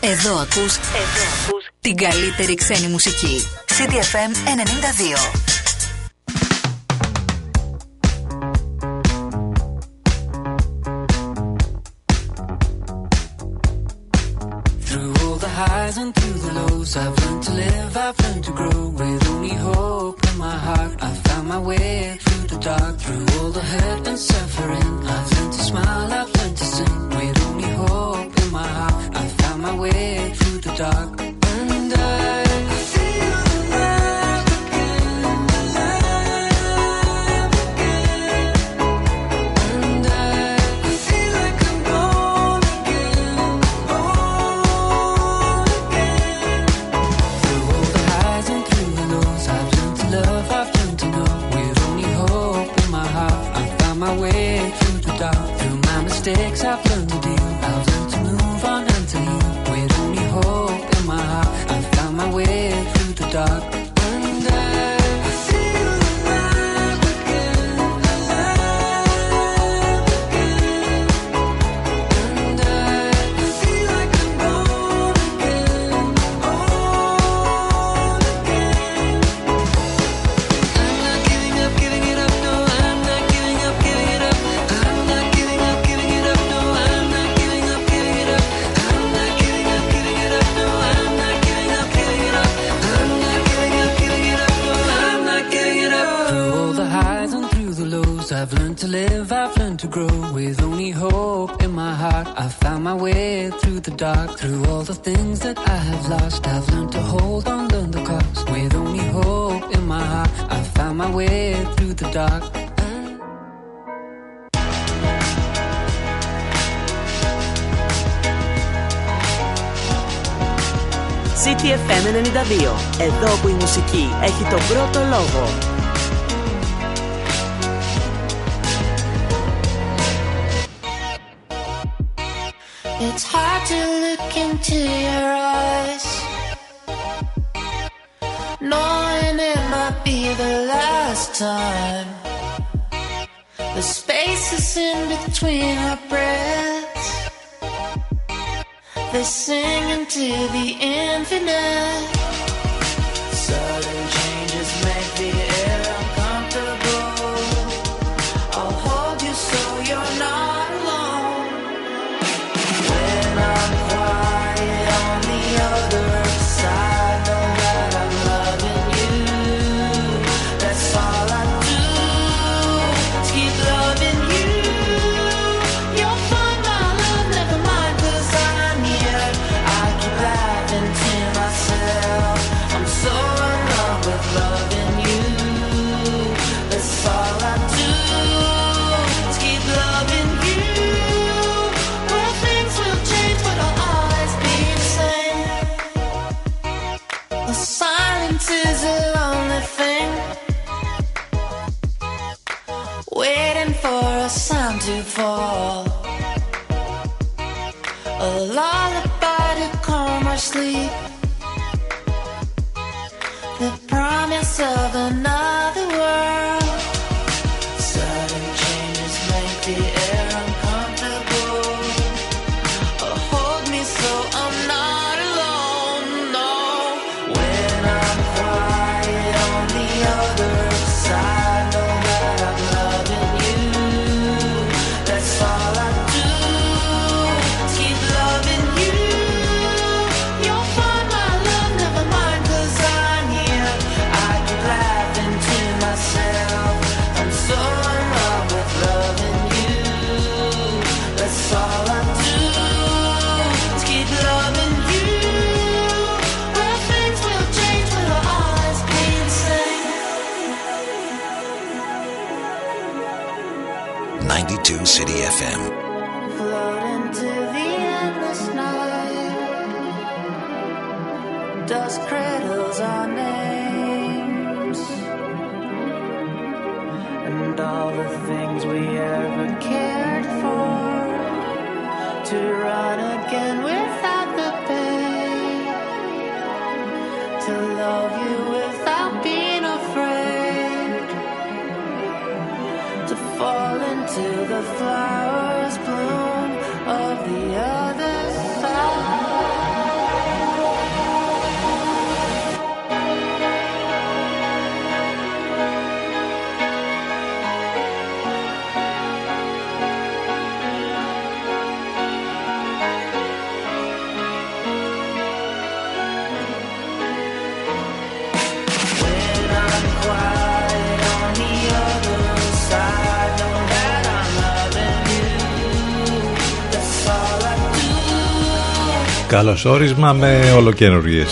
Εδώ ακούς, Εδώ ακούς την καλύτερη ξένη μουσική. CDFM 92. highs and through the lows. I've learned to live, I've learned to grow. With only hope in my heart, I found my way through the dark. Through all the hurt and suffering, I've learned to smile, 2. Εδώ που η μουσική έχει τον πρώτο λόγο. It's hard to look into your eyes Knowing it might be the last time The spaces in between our breaths They sing to the infinite fall. Καλωσόρισμα με ολοκένουργιες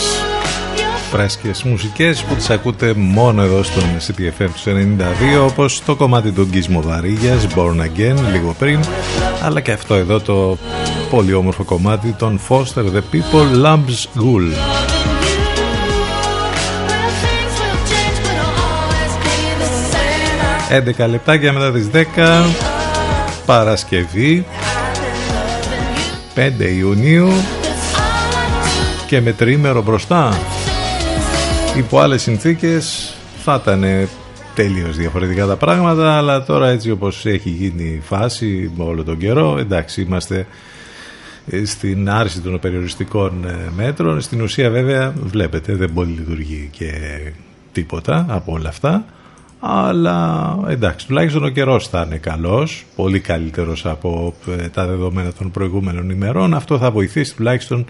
φρέσκες μουσικές που τις ακούτε μόνο εδώ στον CTFM τους 92 όπως το κομμάτι του Γκίσμο Βαρύγιας Born Again λίγο πριν αλλά και αυτό εδώ το πολύ όμορφο κομμάτι των Foster The People Loves Ghoul. 11 λεπτάκια μετά τις 10 Παρασκευή 5 Ιουνίου και με τρίμερο μπροστά. Υπό άλλες συνθήκες θα ήταν τελείως διαφορετικά τα πράγματα αλλά τώρα έτσι όπως έχει γίνει η φάση με όλο τον καιρό εντάξει είμαστε στην άρση των περιοριστικών ε, μέτρων. Στην ουσία βέβαια βλέπετε δεν μπορεί λειτουργεί και τίποτα από όλα αυτά. Αλλά εντάξει τουλάχιστον ο καιρός θα είναι καλός πολύ καλύτερος από ε, τα δεδομένα των προηγούμενων ημερών. Αυτό θα βοηθήσει τουλάχιστον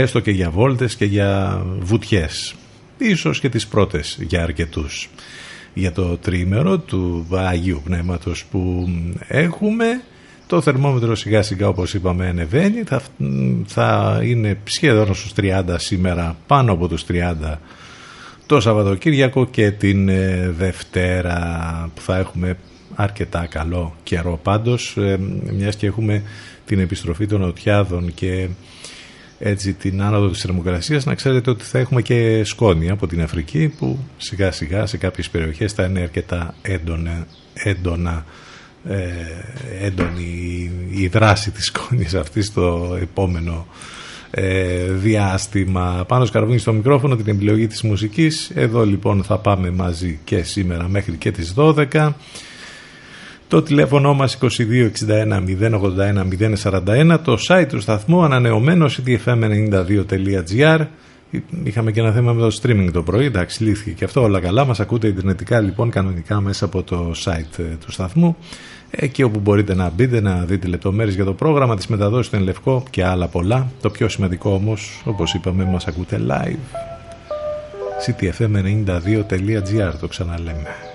έστω και για βόλτες και για βουτιές. Ίσως και τις πρώτες για αρκετούς. Για το τρίμερο του Αγίου Πνεύματος που έχουμε το θερμόμετρο σιγά σιγά όπως είπαμε ανεβαίνει. Θα, θα είναι σχεδόν στους 30 σήμερα πάνω από τους 30 το Σαββατοκύριακο και την ε, Δευτέρα που θα έχουμε αρκετά καλό καιρό. Πάντως ε, μιας και έχουμε την επιστροφή των οτιάδων και έτσι την άνοδο της θερμοκρασίας να ξέρετε ότι θα έχουμε και σκόνη από την Αφρική που σιγά σιγά σε κάποιες περιοχές θα είναι αρκετά έντονα, έντονα ε, έντονη η δράση της σκόνης αυτή στο επόμενο ε, διάστημα. Πάνω σκαρβούνι στο μικρόφωνο την επιλογή της μουσικής. Εδώ λοιπόν θα πάμε μαζί και σήμερα μέχρι και τις 12. Το τηλέφωνο μας 2261 081 041 Το site του σταθμού ανανεωμένος ctfm92.gr Είχαμε και ένα θέμα με το streaming το πρωί, εντάξει λύθηκε και αυτό όλα καλά. Μας ακούτε ιντερνετικά λοιπόν κανονικά μέσα από το site ε, του σταθμού εκεί όπου μπορείτε να μπείτε να δείτε λεπτομέρειες για το πρόγραμμα, τις μεταδόσεις του Λευκό και άλλα πολλά. Το πιο σημαντικό όμως, όπως είπαμε, μας ακούτε live. ctfm92.gr το ξαναλέμε.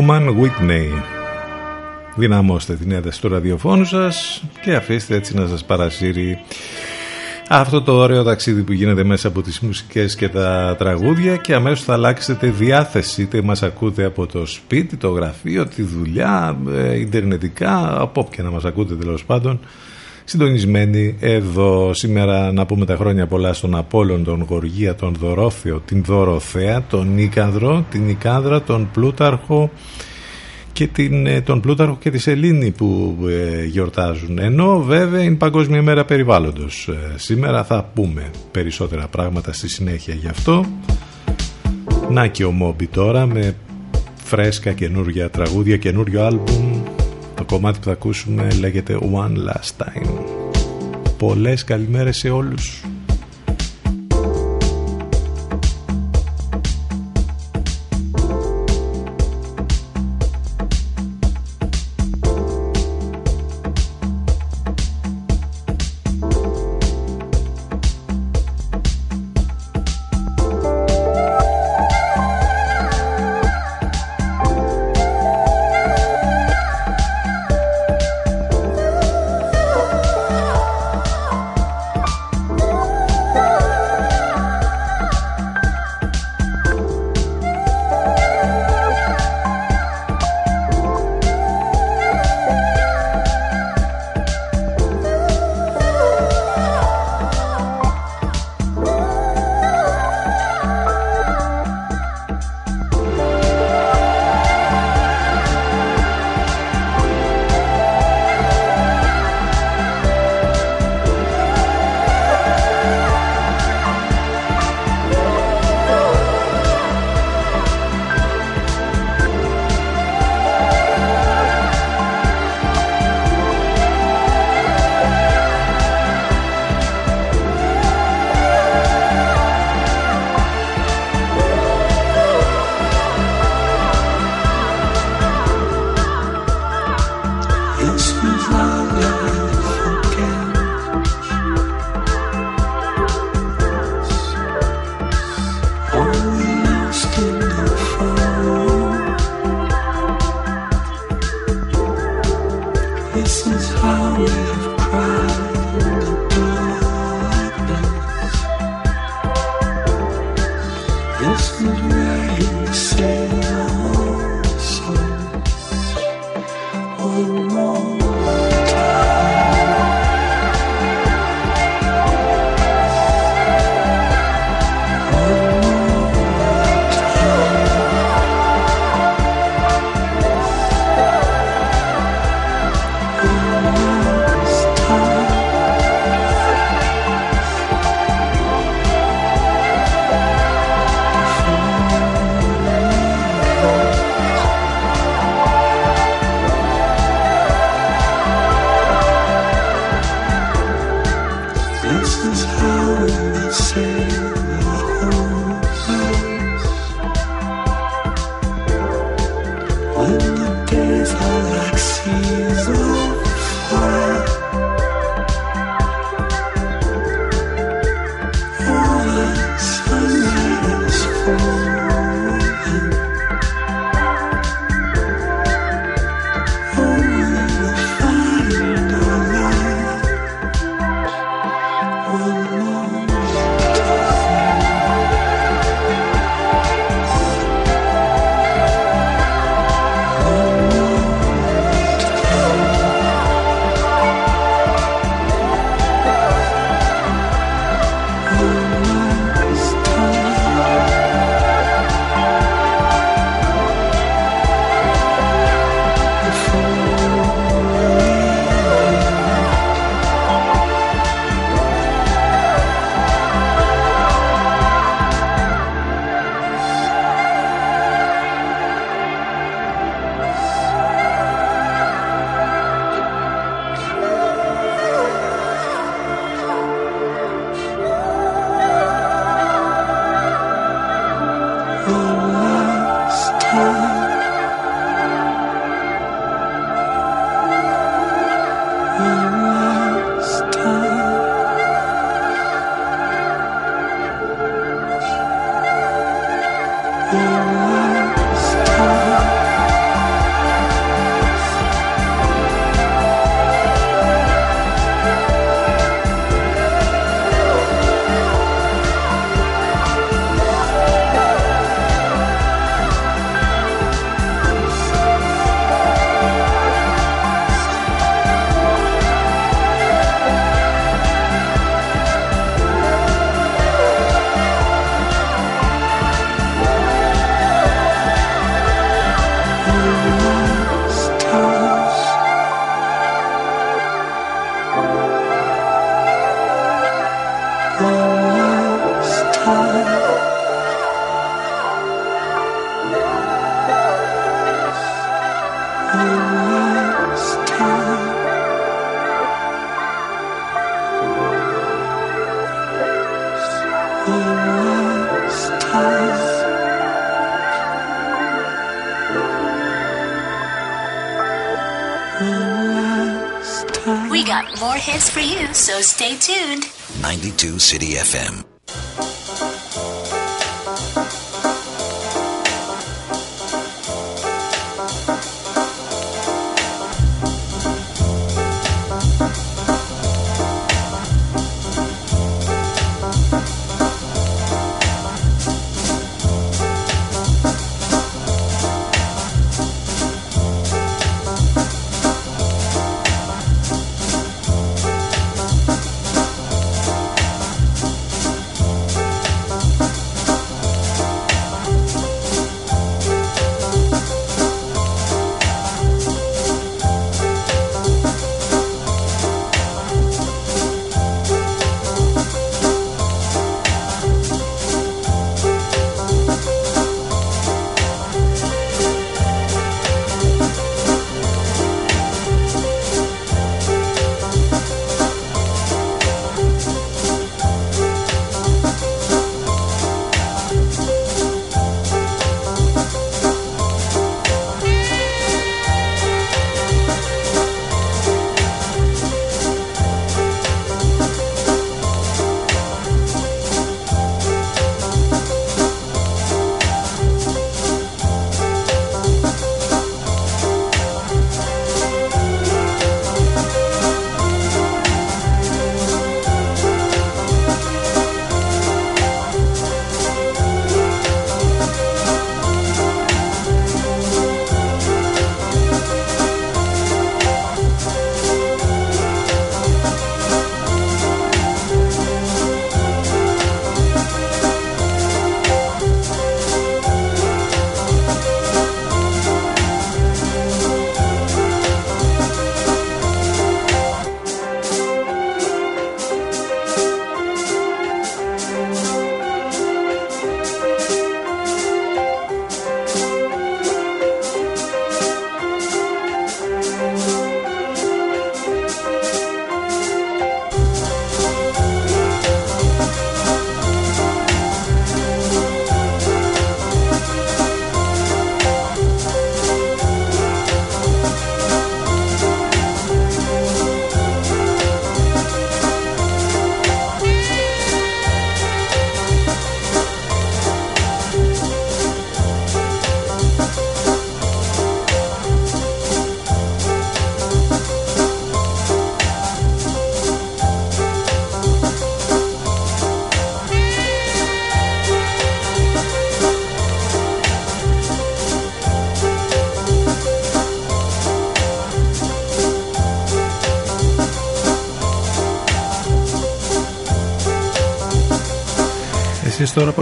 Woman Whitney. Δυναμώστε την ένταση του ραδιοφώνου σας και αφήστε έτσι να σας παρασύρει αυτό το ωραίο ταξίδι που γίνεται μέσα από τις μουσικές και τα τραγούδια και αμέσως θα αλλάξετε διάθεση είτε μας ακούτε από το σπίτι, το γραφείο, τη δουλειά, ε, ιντερνετικά, από όποια να μας ακούτε τέλος πάντων συντονισμένοι εδώ σήμερα να πούμε τα χρόνια πολλά στον Απόλλων, τον Γοργία, τον Δωρόθεο, την Δωροθέα, τον Νίκανδρο, την Νικάνδρα, τον Πλούταρχο και την, ε, τον Πλούταρχο και τη Σελήνη που ε, γιορτάζουν. Ενώ βέβαια είναι Παγκόσμια Μέρα Περιβάλλοντος. Ε, σήμερα θα πούμε περισσότερα πράγματα στη συνέχεια γι' αυτό. Να και ο Μόμπι τώρα με φρέσκα καινούργια τραγούδια, καινούριο άλμπουμ. Το κομμάτι που θα ακούσουμε λέγεται One Last Time. Πολλές καλημέρες σε όλους. Got for you, so stay tuned. 92 City FM.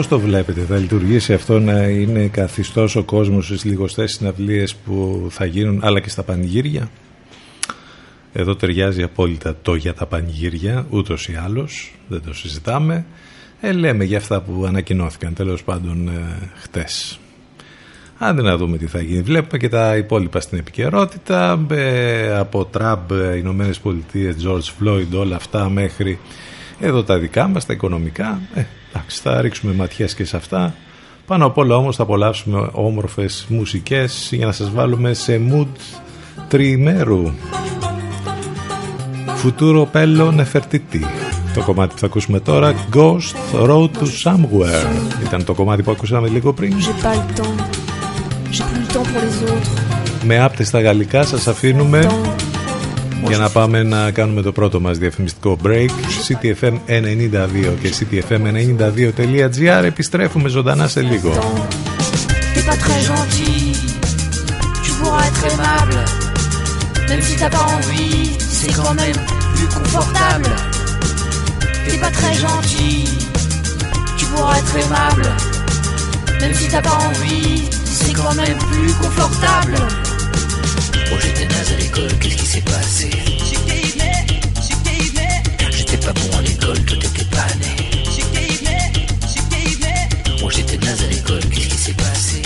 Πώς το βλέπετε, θα λειτουργήσει αυτό να είναι καθιστός ο κόσμος στις λιγοστές συναυλίες που θα γίνουν αλλά και στα πανηγύρια; Εδώ ταιριάζει απόλυτα το για τα πανηγύρια, ούτως ή άλλως, δεν το συζητάμε. Ε, λέμε για αυτά που ανακοινώθηκαν τέλος πάντων ε, χτες. Άντε να δούμε τι θα γίνει. Βλέπουμε και τα υπόλοιπα στην επικαιρότητα. Ε, από Τραμπ, Ηνωμένες Πολιτείες, George Floyd, όλα αυτά μέχρι εδώ τα δικά μας, τα οικονομικά. Ε, Εντάξει, θα ρίξουμε ματιές και σε αυτά. Πάνω απ' όλα όμως θα απολαύσουμε όμορφες μουσικές για να σας βάλουμε σε mood τριημέρου. Φουτούρο Πέλο Νεφερτίτη. Το κομμάτι που θα ακούσουμε τώρα, Ghost Road to Somewhere. Ήταν το κομμάτι που ακούσαμε λίγο πριν. Με άπτες στα γαλλικά σας αφήνουμε για να πάμε να κάνουμε το πρώτο μας διαφημιστικό break CTFM92 και CTFM92.gr επιστρέφουμε ζωντανά σε λίγο Même si t'as pas envie, c'est quand même plus confortable. T'es pas très gentil, tu pourras être aimable. Même si t'as pas envie, c'est quand même plus confortable. Oh j'étais naze à l'école, qu'est-ce qui s'est passé J'étais pas bon à l'école, tout était pané. Oh j'étais naze à l'école, qu'est-ce qui s'est passé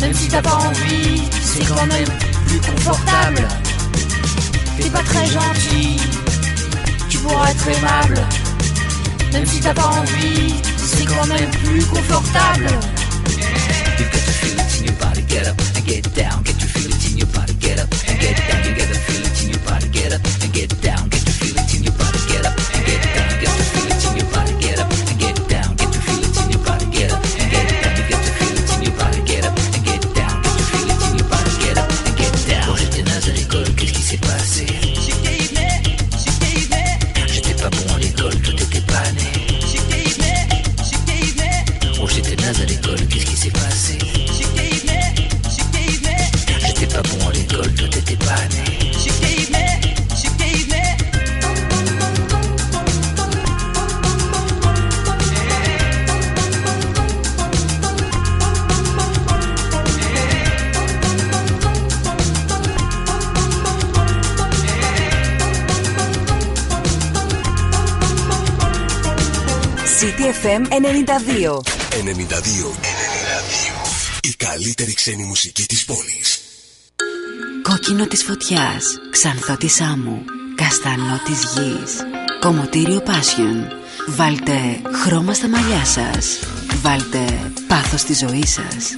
Même si t'as pas envie, c'est quand même plus confortable. T'es pas très gentil, tu pourras être aimable. Même si t'as pas envie, c'est quand même plus confortable. CTFM 92. 92. 92. Η καλύτερη ξένη μουσική της πόλης. Κόκκινο της φωτιάς, ξανθό της άμμου, καστανό της γης. Κομωτήριο Passion. Βάλτε χρώμα στα μαλλιά σας. Βάλτε πάθος στη ζωή σας.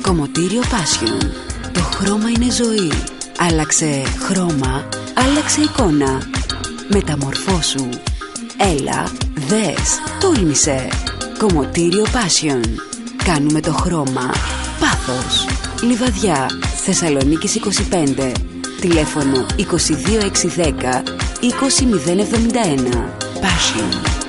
Κομωτήριο Passion. Το χρώμα είναι ζωή. Άλλαξε χρώμα, άλλαξε εικόνα. Μεταμορφώσου. Έλα, δες, τόλμησε. Κομωτήριο Passion. Κάνουμε το χρώμα. Πάθος. Λιβαδιά. Θεσσαλονίκης 25. Τηλέφωνο 22610 20071. Passion.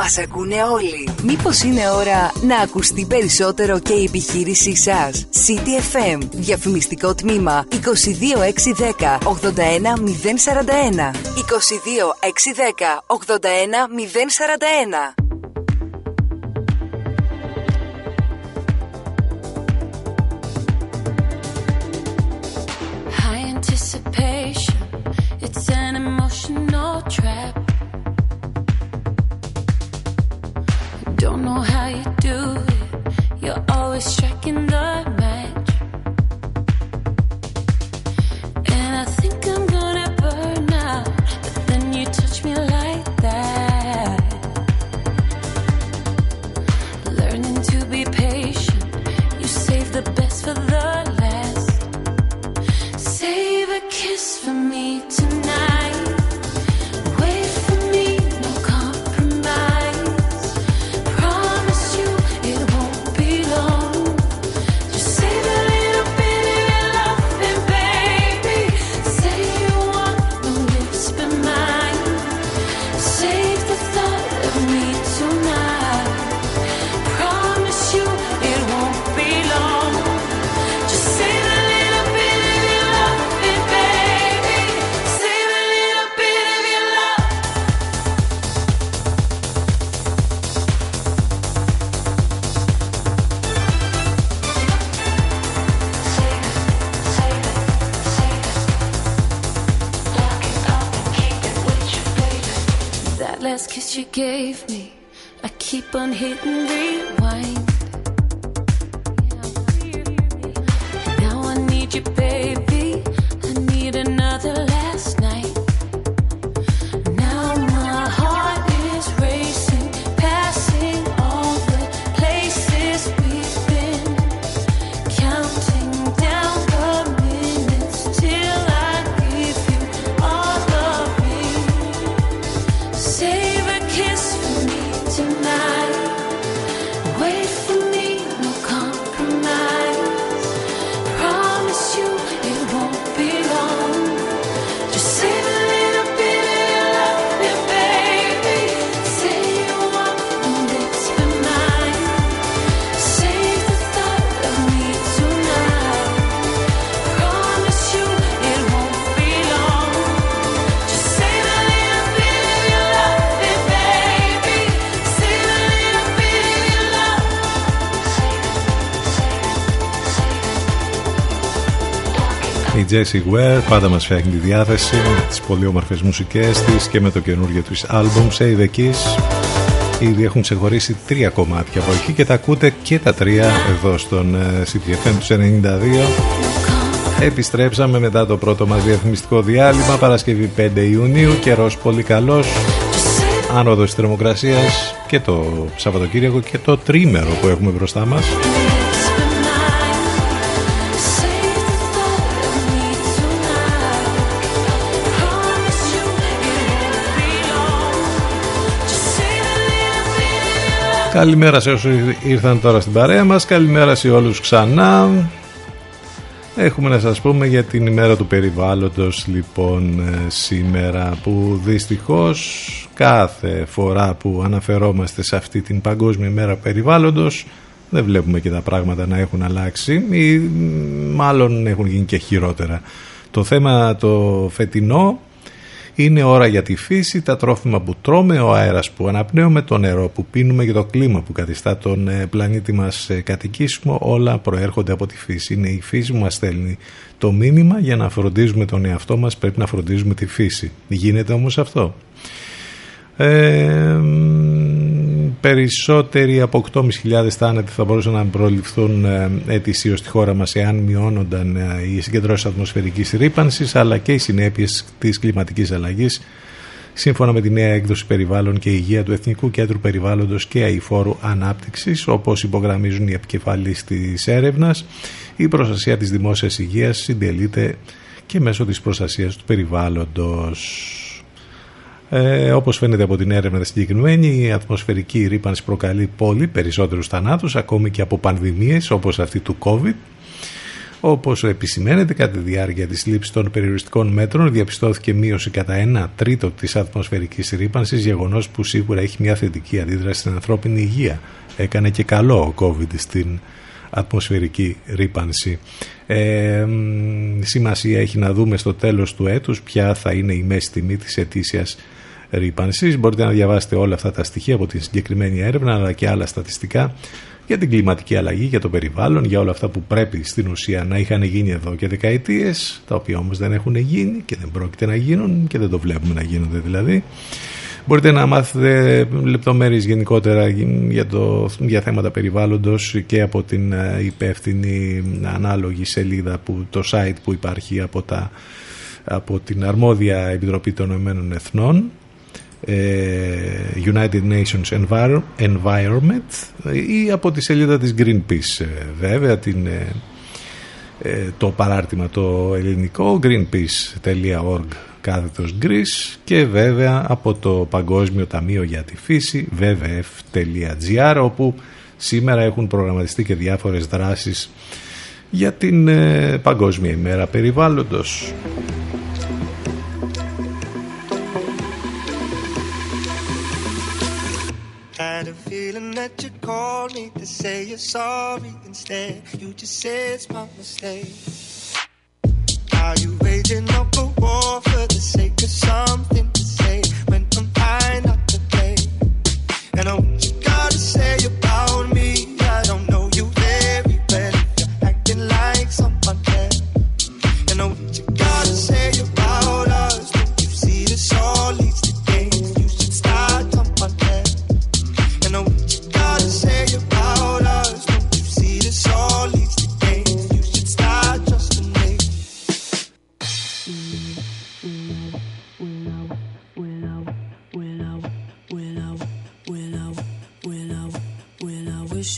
Μας ακούνε όλοι. Μήπως είναι ώρα να ακουστεί περισσότερο και η επιχείρησή σας; CTFM. Διαφημιστικό τμήμα 22610 81041. 22610 81041. High anticipation, it's an emotional trap. Striking the match. And I think I'm keep on hitting rewind. Jessie Ware πάντα μας φτιάχνει τη διάθεση με τις πολύ όμορφες μουσικές της και με το καινούργιο της άλμπουμ Say The Kiss. Ήδη έχουν ξεχωρίσει τρία κομμάτια από εκεί και τα ακούτε και τα τρία εδώ στον ε, CTFM τους 92 Επιστρέψαμε μετά το πρώτο μας διαφημιστικό διάλειμμα Παρασκευή 5 Ιουνίου καιρός πολύ καλός. Άνοδος της θερμοκρασίας και το Σαββατοκύριακο και το τρίμερο που έχουμε μπροστά μας Καλημέρα σε όσους ήρθαν τώρα στην παρέα μας Καλημέρα σε όλους ξανά Έχουμε να σας πούμε για την ημέρα του περιβάλλοντος λοιπόν ε, σήμερα που δυστυχώς κάθε φορά που αναφερόμαστε σε αυτή την παγκόσμια ημέρα περιβάλλοντος δεν βλέπουμε και τα πράγματα να έχουν αλλάξει ή μάλλον έχουν γίνει και χειρότερα. Το θέμα το φετινό είναι ώρα για τη φύση, τα τρόφιμα που τρώμε, ο αέρας που αναπνέουμε, το νερό που πίνουμε και το κλίμα που καθιστά τον ε, πλανήτη μας ε, κατοικήσιμο, όλα προέρχονται από τη φύση. Είναι η φύση που μας στέλνει το μήνυμα για να φροντίζουμε τον εαυτό μας, πρέπει να φροντίζουμε τη φύση. Γίνεται όμως αυτό. Ε, περισσότεροι από 8.500 θάνατοι θα μπορούσαν να προληφθούν ε, ετησίως στη χώρα μας εάν μειώνονταν ε, οι συγκεντρώσεις ατμοσφαιρικής ρήπανσης αλλά και οι συνέπειες της κλιματικής αλλαγής σύμφωνα με τη νέα έκδοση περιβάλλον και υγεία του Εθνικού Κέντρου Περιβάλλοντος και Αηφόρου Ανάπτυξης όπως υπογραμμίζουν οι επικεφαλείς της έρευνας η προστασία της δημόσιας υγείας συντελείται και μέσω της προστασίας του περιβάλλοντος. Ε, όπως φαίνεται από την έρευνα συγκεκριμένη, η ατμοσφαιρική ρήπανση προκαλεί πολύ περισσότερους θανάτους, ακόμη και από πανδημίες όπως αυτή του COVID. Όπως επισημαίνεται, κατά τη διάρκεια της λήψης των περιοριστικών μέτρων διαπιστώθηκε μείωση κατά ένα τρίτο της ατμοσφαιρικής ρήπανσης, γεγονός που σίγουρα έχει μια θετική αντίδραση στην ανθρώπινη υγεία. Έκανε και καλό ο COVID στην ατμοσφαιρική ρήπανση. Ε, σημασία έχει να δούμε στο τέλος του έτους ποια θα είναι η μέση τιμή της ετήσιας ρήπανση. Μπορείτε να διαβάσετε όλα αυτά τα στοιχεία από την συγκεκριμένη έρευνα αλλά και άλλα στατιστικά για την κλιματική αλλαγή, για το περιβάλλον, για όλα αυτά που πρέπει στην ουσία να είχαν γίνει εδώ και δεκαετίες, τα οποία όμως δεν έχουν γίνει και δεν πρόκειται να γίνουν και δεν το βλέπουμε να γίνονται δηλαδή. Μπορείτε να μάθετε λεπτομέρειες γενικότερα για, το, για θέματα περιβάλλοντος και από την ε, υπεύθυνη ανάλογη σελίδα, που, το site που υπάρχει από, τα, από την αρμόδια Επιτροπή των Ηνωμένων Εθνών ε, United Nations Environment ή από τη σελίδα της Greenpeace ε, βέβαια την, ε, το παράρτημα το ελληνικό greenpeace.org κάθετος Greece και βέβαια από το Παγκόσμιο Ταμείο για τη Φύση www.gr όπου σήμερα έχουν προγραμματιστεί και διάφορες δράσεις για την Παγκόσμια ημέρα περιβάλλοντος. That you called me to say you're sorry. Instead, you just said it's my mistake. Are you waging up a war for the sake of something to say when I'm fine not to play? And I what you gotta say about me.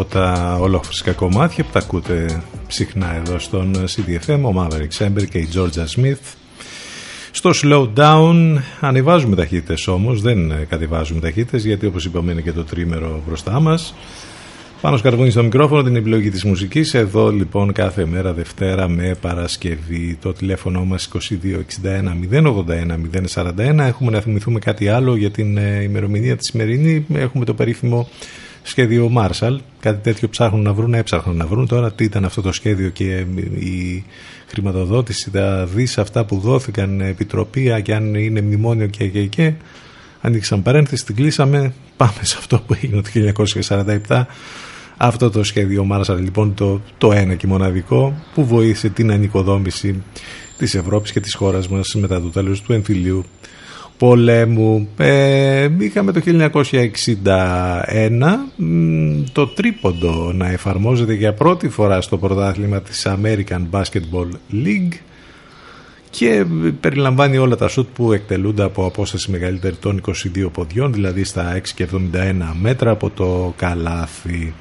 από τα ολόφρυσκα κομμάτια που τα ακούτε συχνά εδώ στον CDFM, ο Maverick Sember και η Georgia Smith. Στο slow down ανεβάζουμε ταχύτητες όμως, δεν κατεβάζουμε ταχύτητες γιατί όπως είπαμε είναι και το τρίμερο μπροστά μας. Πάνω σκαρβούνι στο μικρόφωνο την επιλογή της μουσικής Εδώ λοιπόν κάθε μέρα Δευτέρα με Παρασκευή Το τηλέφωνο μας 2261 081 041 Έχουμε να θυμηθούμε κάτι άλλο για την ε, ημερομηνία τη σημερινή Έχουμε το περίφημο σχέδιο Marshall Κάτι τέτοιο ψάχνουν να βρουν, έψαχνουν να βρουν Τώρα τι ήταν αυτό το σχέδιο και ε, η χρηματοδότηση Τα δις αυτά που δόθηκαν επιτροπή Και αν είναι μνημόνιο και και και. Ανοίξαν παρένθεση, την κλείσαμε Πάμε σε αυτό που έγινε το 1947 αυτό το σχέδιο Marshall λοιπόν το, το ένα και μοναδικό που βοήθησε την ανοικοδόμηση της Ευρώπης και της χώρας μας μετά το τέλος του εμφυλίου πολέμου. Ε, είχαμε το 1961 το τρίποντο να εφαρμόζεται για πρώτη φορά στο πρωτάθλημα της American Basketball League και περιλαμβάνει όλα τα σουτ που εκτελούνται από απόσταση μεγαλύτερη των 22 ποδιών, δηλαδή στα 6 και 71 μέτρα από το καλάθι.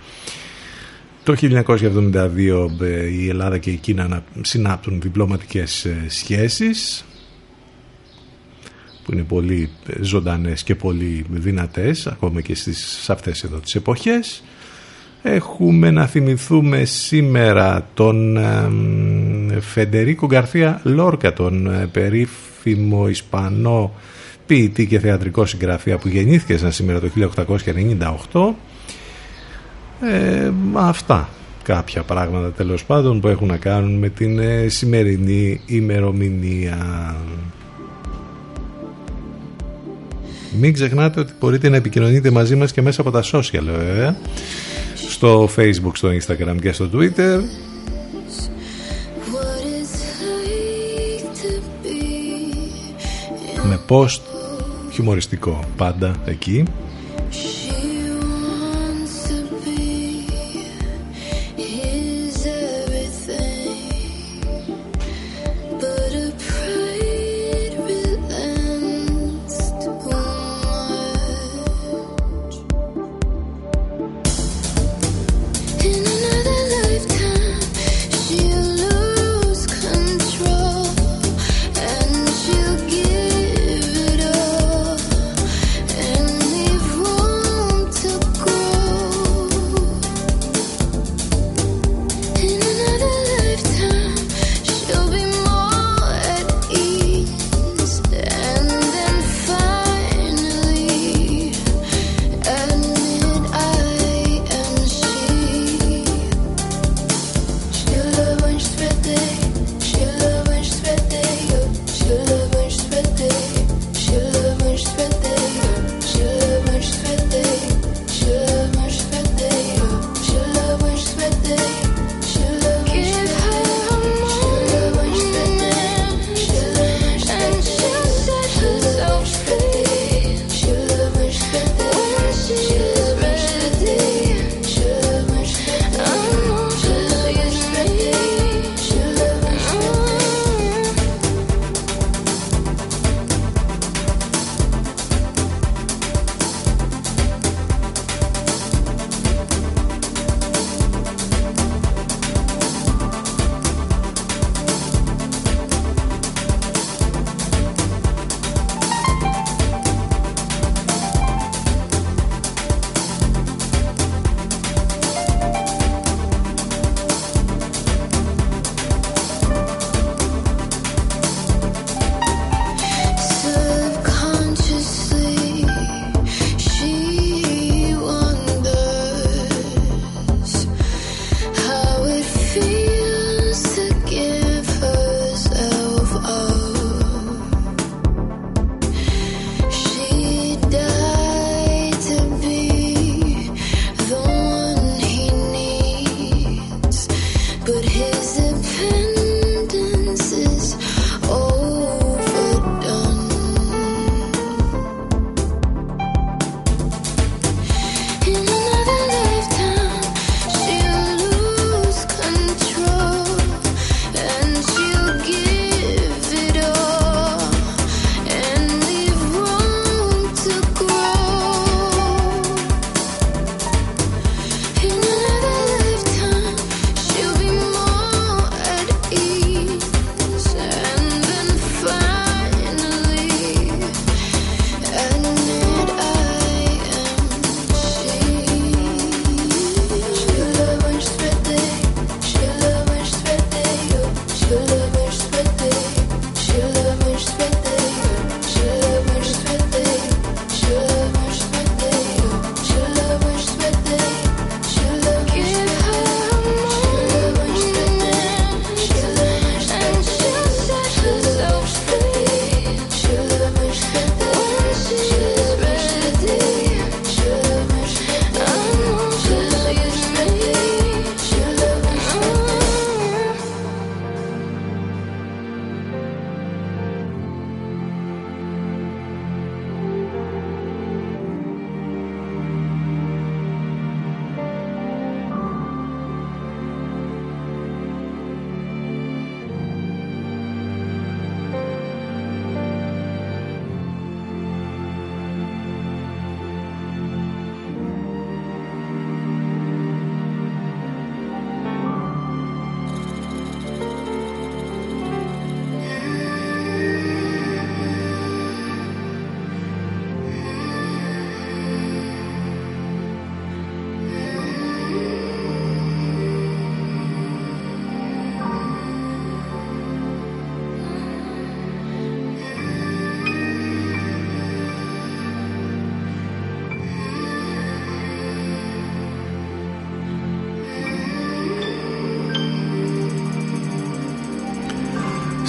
Το 1972 η Ελλάδα και η Κίνα συνάπτουν διπλωματικές σχέσεις που είναι πολύ ζωντανές και πολύ δυνατές ακόμα και στις, σε αυτές εδώ τις εποχές. Έχουμε να θυμηθούμε σήμερα τον ε, Φεντερίκο Γκαρθία Λόρκα, τον ε, περίφημο Ισπανό ποιητή και θεατρικό συγγραφέα που γεννήθηκε σαν σήμερα το 1898 ε, αυτά κάποια πράγματα τέλος πάντων που έχουν να κάνουν με την ε, σημερινή ημερομηνία μην ξεχνάτε ότι μπορείτε να επικοινωνείτε μαζί μας και μέσα από τα social βέβαια. Στο facebook, στο instagram και στο twitter. Με post χιουμοριστικό πάντα εκεί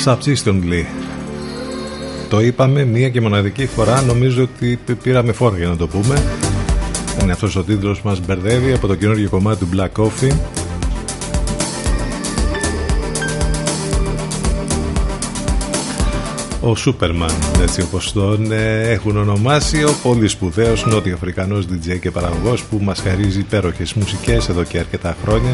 Subsistently. Το είπαμε μία και μοναδική φορά, νομίζω ότι πήραμε φόρο για να το πούμε. Είναι αυτός ο τίτλος που μας μπερδεύει από το καινούργιο κομμάτι του Black Coffee. Ο Σούπερμαν, έτσι όπως τον ε, έχουν ονομάσει, ο πολύ σπουδαίος νότιο-αφρικανός DJ και παραγωγός που μας χαρίζει υπέροχες μουσικές εδώ και αρκετά χρόνια.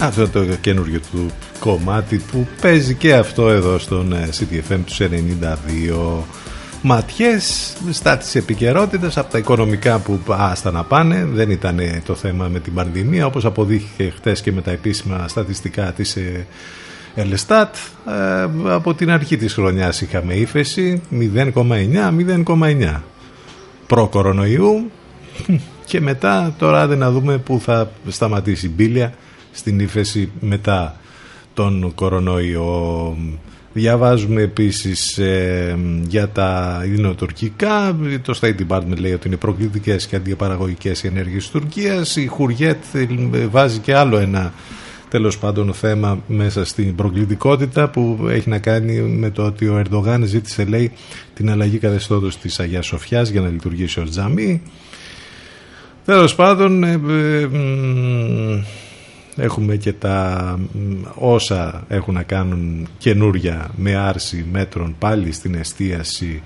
Αυτό το καινούργιο του κομμάτι που παίζει και αυτό εδώ στον ε, CTFM τους 92 ματιές στα της επικαιρότητας από τα οικονομικά που άστα να πάνε δεν ήταν το θέμα με την πανδημία όπως αποδείχθηκε χτες και με τα επίσημα στατιστικά της ε, Ελεστάτ. Ε, από την αρχή της χρονιάς είχαμε ύφεση 0,9 0,9 προ κορονοϊού. Και μετά τώρα δεν να δούμε που θα σταματήσει η μπίλια στην ύφεση μετά τον κορονοϊό. Διαβάζουμε επίσης ε, για τα ειρηνοτουρκικά. Το State Department λέει ότι είναι προκλητικές και αντιπαραγωγικές οι ενέργειες της Τουρκίας. Η Χουριέτ βάζει και άλλο ένα τέλος πάντων θέμα μέσα στην προκλητικότητα που έχει να κάνει με το ότι ο Ερντογάν ζήτησε λέει την αλλαγή καθεστώτος της Αγίας Σοφιάς για να λειτουργήσει ως τζαμί. Τέλος πάντων ε, ε, Έχουμε και τα όσα έχουν να κάνουν καινούρια με άρση μέτρων πάλι στην εστίαση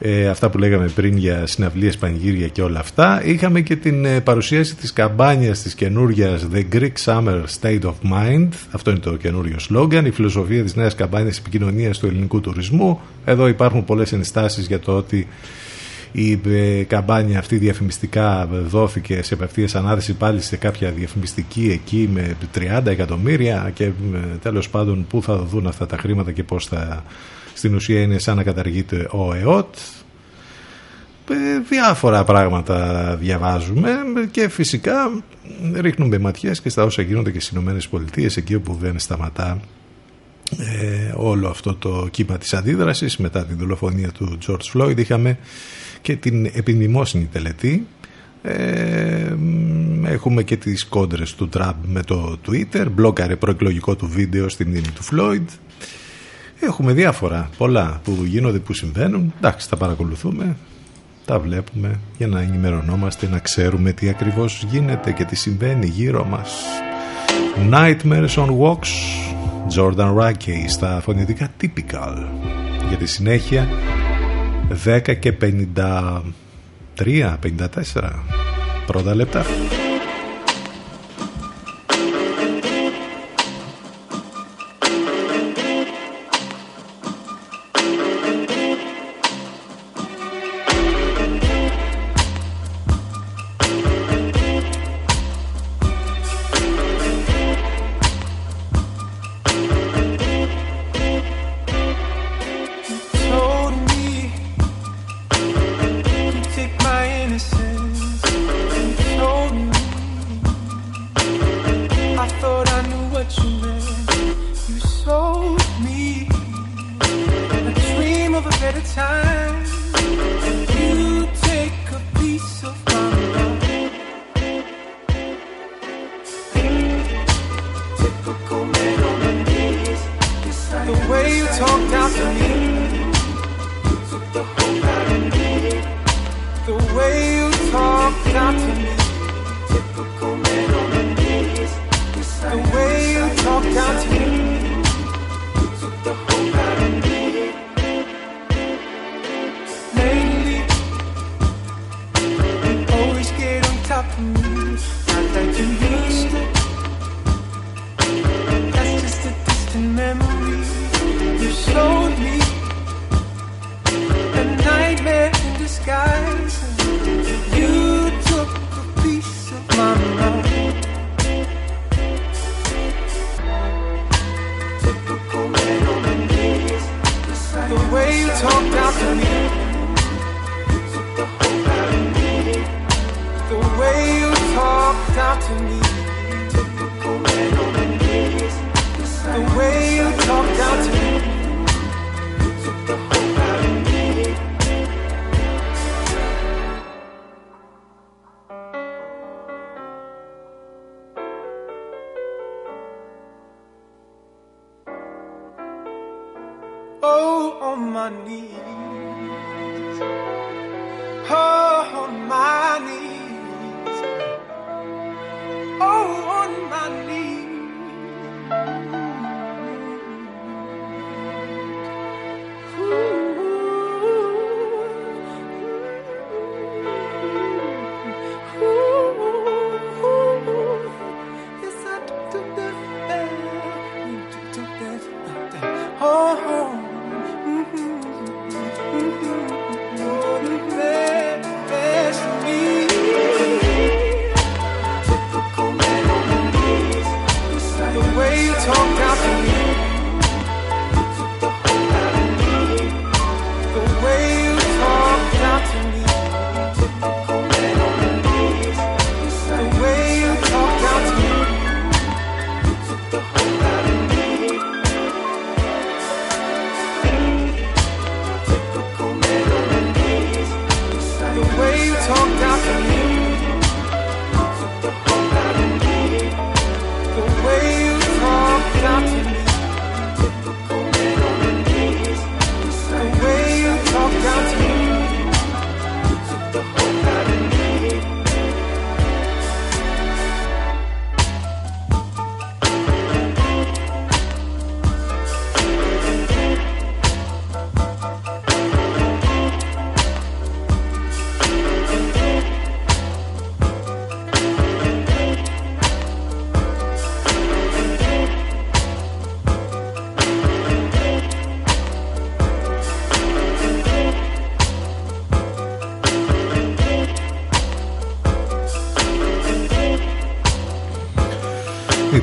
ε, αυτά που λέγαμε πριν για συναυλίες, πανηγύρια και όλα αυτά. Είχαμε και την ε, παρουσίαση της καμπάνιας της καινούρια The Greek Summer State of Mind. Αυτό είναι το καινούριο σλόγγαν, η φιλοσοφία της νέας καμπάνιας επικοινωνίας του ελληνικού τουρισμού. Εδώ υπάρχουν πολλές ενστάσεις για το ότι η ε, καμπάνια αυτή διαφημιστικά δόθηκε σε απευθείας ανάθεση πάλι σε κάποια διαφημιστική εκεί με 30 εκατομμύρια και ε, τέλος πάντων πού θα δουν αυτά τα χρήματα και πώς θα στην ουσία είναι σαν να καταργείται ο ΕΟΤ. Ε, διάφορα πράγματα διαβάζουμε και φυσικά ρίχνουμε ματιές και στα όσα γίνονται και στις Ηνωμένες Πολιτείες εκεί όπου δεν σταματά όλο αυτό το κύμα της αντίδρασης. Μετά την δολοφονία του George Floyd είχαμε και την επινημόσυνη τελετή. Ε, έχουμε και τις κόντρες του Τραμπ με το Twitter. Μπλόκαρε προεκλογικό του βίντεο στην μνήμη του Φλόιντ. Έχουμε διάφορα πολλά που γίνονται που συμβαίνουν. Εντάξει τα παρακολουθούμε τα βλέπουμε για να ενημερωνόμαστε να ξέρουμε τι ακριβώς γίνεται και τι συμβαίνει γύρω μας. Nightmares on Walks Jordan Rackey στα φωνητικά Typical. Για τη συνέχεια 10 και 53, 54 πρώτα λεπτά.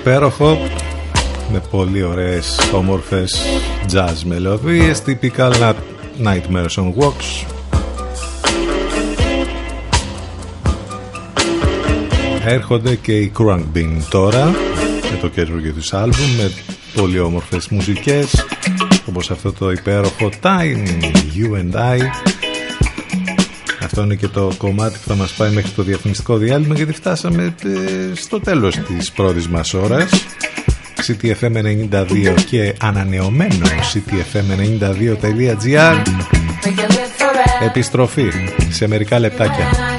Υπέροχο με πολύ ωραίες όμορφες jazz μελωδίες typical Nightmares on Walks. Έρχονται και οι Crunk Bean τώρα με το καινούργιο τους άλμπουμ με πολύ όμορφες μουσικές όπως αυτό το υπέροχο Time You and I αυτό είναι και το κομμάτι που θα μας πάει μέχρι το διαφημιστικό διάλειμμα γιατί φτάσαμε ε, στο τέλος της πρώτης μας ώρας. CTFM92 και ανανεωμένο CTFM92.gr Επιστροφή σε μερικά λεπτάκια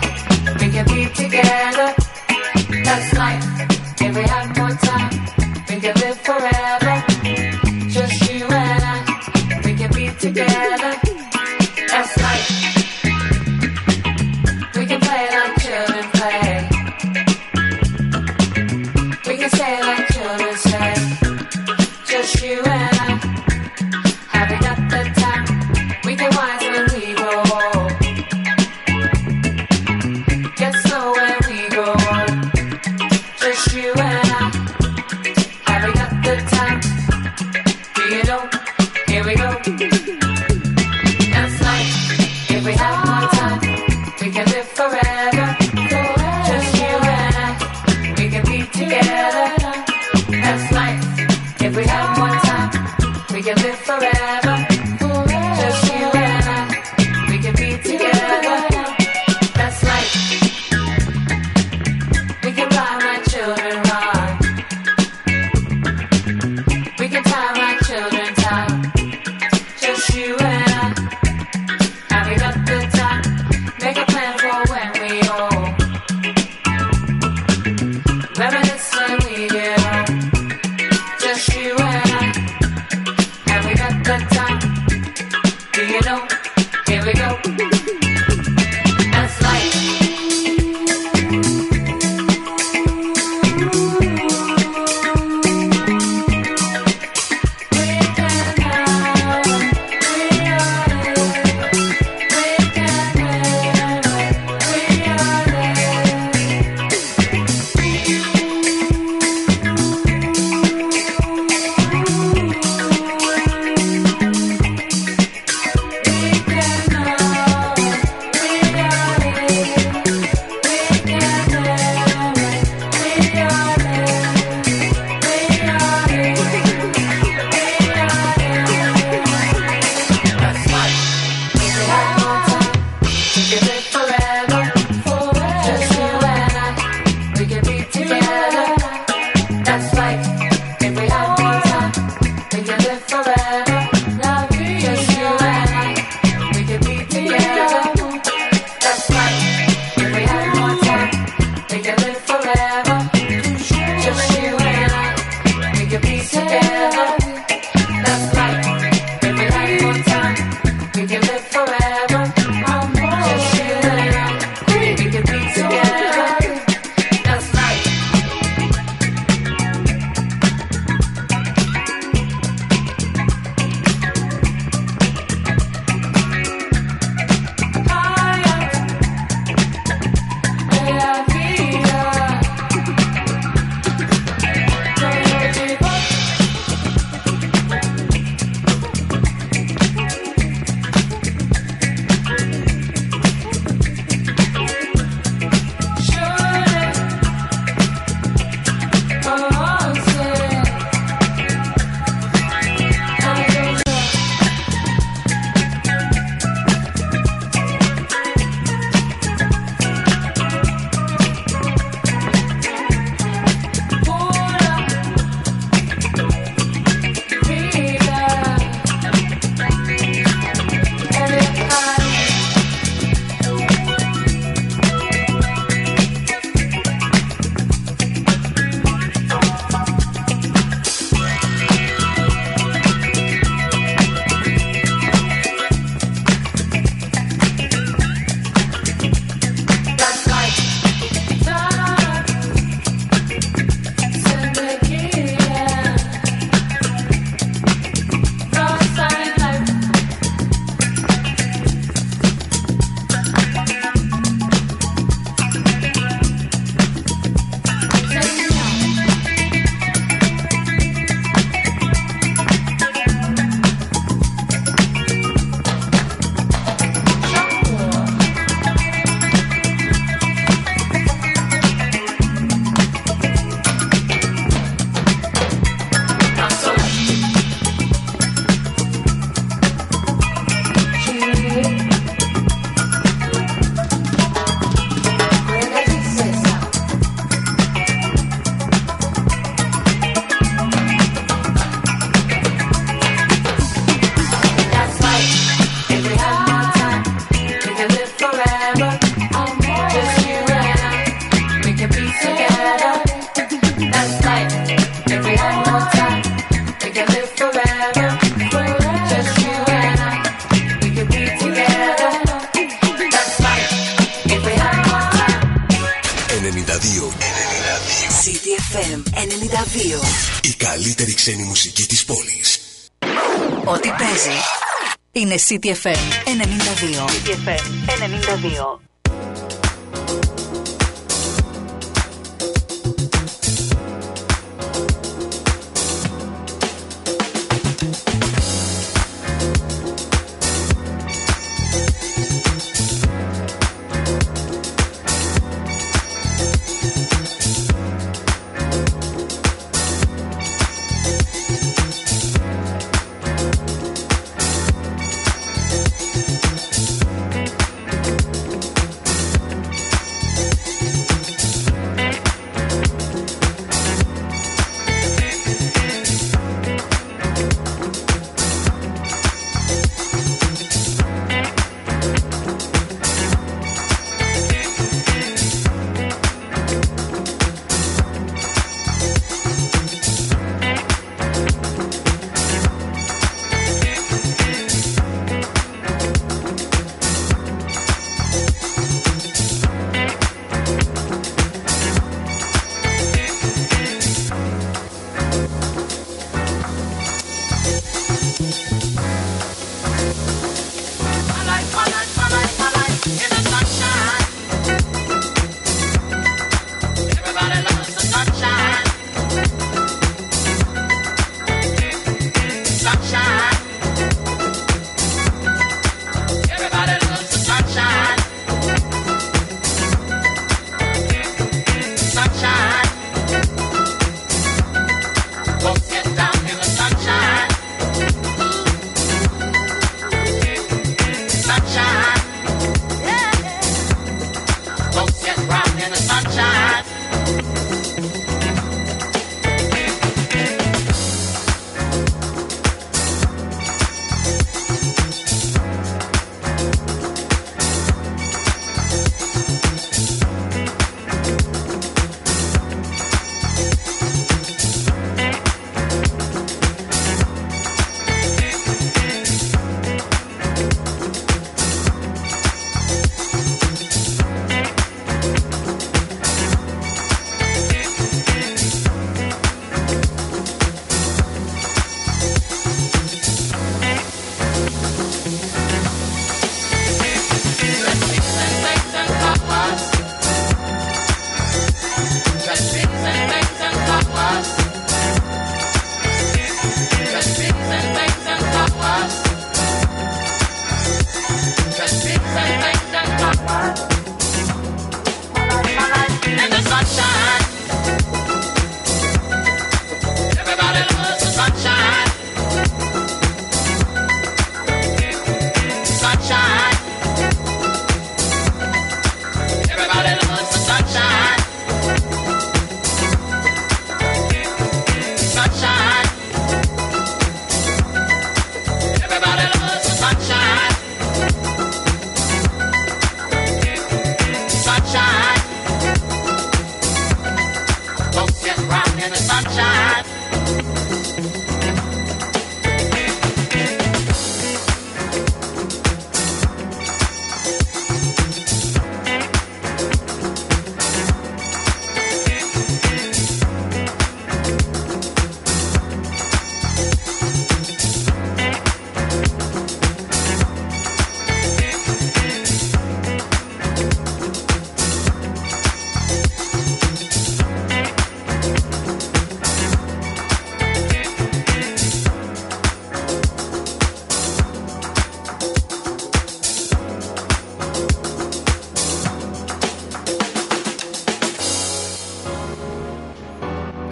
είναι CTFM 92. CTFM 92.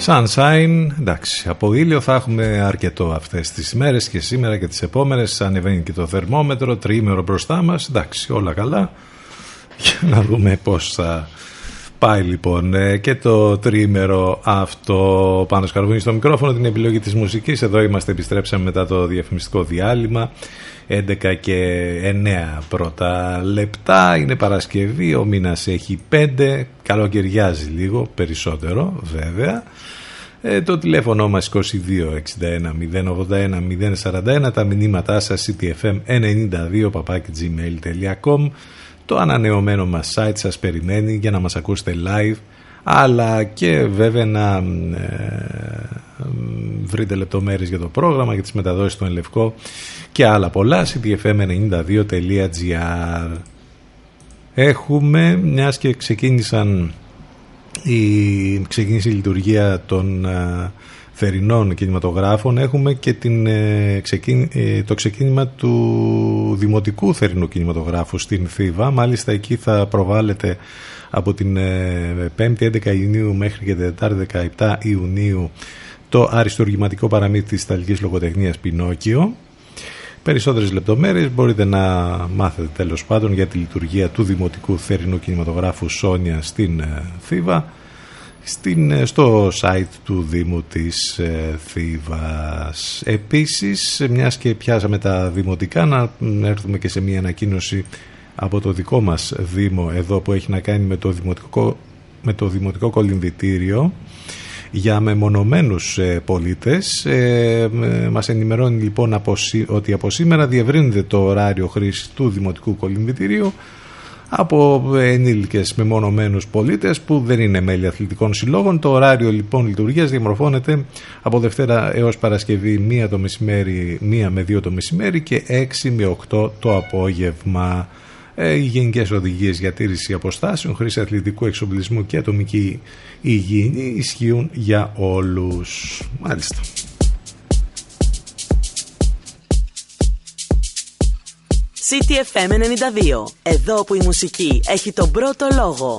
Sunshine, εντάξει, από ήλιο θα έχουμε αρκετό αυτές τις μέρες και σήμερα και τις επόμενες. Ανεβαίνει και το θερμόμετρο, τριήμερο μπροστά μας, εντάξει, όλα καλά. Για να δούμε πώς θα πάει λοιπόν ε, και το τριήμερο αυτό. Πάνω σκαρβούνι στο μικρόφωνο την επιλογή της μουσικής. Εδώ είμαστε επιστρέψαμε μετά το διαφημιστικό διάλειμμα 11 και 9 πρώτα λεπτά. Είναι Παρασκευή ο μήνας έχει 5 καλοκαιριάζει λίγο περισσότερο βέβαια. Ε, το τηλέφωνο μας 2261 081 041 τα μηνύματά σας ctfm92 papakigmail.com το ανανεωμένο μας site σας περιμένει για να μας ακούσετε live αλλά και βέβαια να ε, βρείτε λεπτομέρειες για το πρόγραμμα, για τις μεταδόσεις του Ελευκό και άλλα πολλά, ctfm92.gr Έχουμε, μιας και ξεκίνησαν η, ξεκίνησε η λειτουργία των ε, θερινών κινηματογράφων έχουμε και την, ε, ε, το ξεκίνημα του Δημοτικού Θερινού Κινηματογράφου στην Θήβα. Μάλιστα εκεί θα προβάλλεται από την 5η 11 Ιουνίου μέχρι και την 4η 17 Ιουνίου το αριστοργηματικό παραμύθι της Ιταλικής Λογοτεχνίας Πινόκιο. Περισσότερες λεπτομέρειες μπορείτε να μάθετε τέλος πάντων για τη λειτουργία του Δημοτικού Θερινού Κινηματογράφου Σόνια στην Θήβα στην, ε, στο site του Δήμου της ε, Θήβας. Επίσης, μιας και πιάσαμε τα δημοτικά, να έρθουμε και σε μια ανακοίνωση από το δικό μας Δήμο εδώ που έχει να κάνει με το Δημοτικό, με το δημοτικό Κολυμβητήριο για μεμονωμένους ε, πολίτες. Ε, μας ενημερώνει λοιπόν ότι από σήμερα διευρύνεται το ωράριο χρήση του Δημοτικού Κολυμβητηρίου από ενήλικες μεμονωμένους πολίτες που δεν είναι μέλη αθλητικών συλλόγων. Το ωράριο λοιπόν λειτουργίας διαμορφώνεται από Δευτέρα έως Παρασκευή 1 το μεσημέρι, 1 με 2 το μεσημέρι και 6 με 8 το απόγευμα. Ε, οι γενικές οδηγίες για τήρηση αποστάσεων, χρήση αθλητικού εξοπλισμού και ατομική υγιεινή ισχύουν για όλους. Μάλιστα. CTFM 92. Εδώ που η μουσική έχει τον πρώτο λόγο.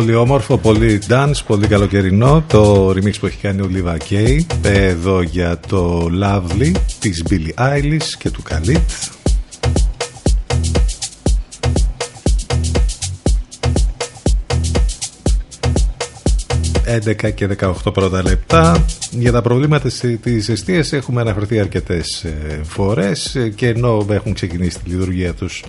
Πολύ όμορφο, πολύ dance, πολύ καλοκαιρινό. Το remix που έχει κάνει ο Liva K εδώ για το Lovely της Billie Eilish και του Khalid. 11 και 18 πρώτα λεπτά. Για τα προβλήματα της εστίας έχουμε αναφερθεί αρκετές ε, φορές. Ε, και ενώ έχουν ξεκινήσει τη λειτουργία τους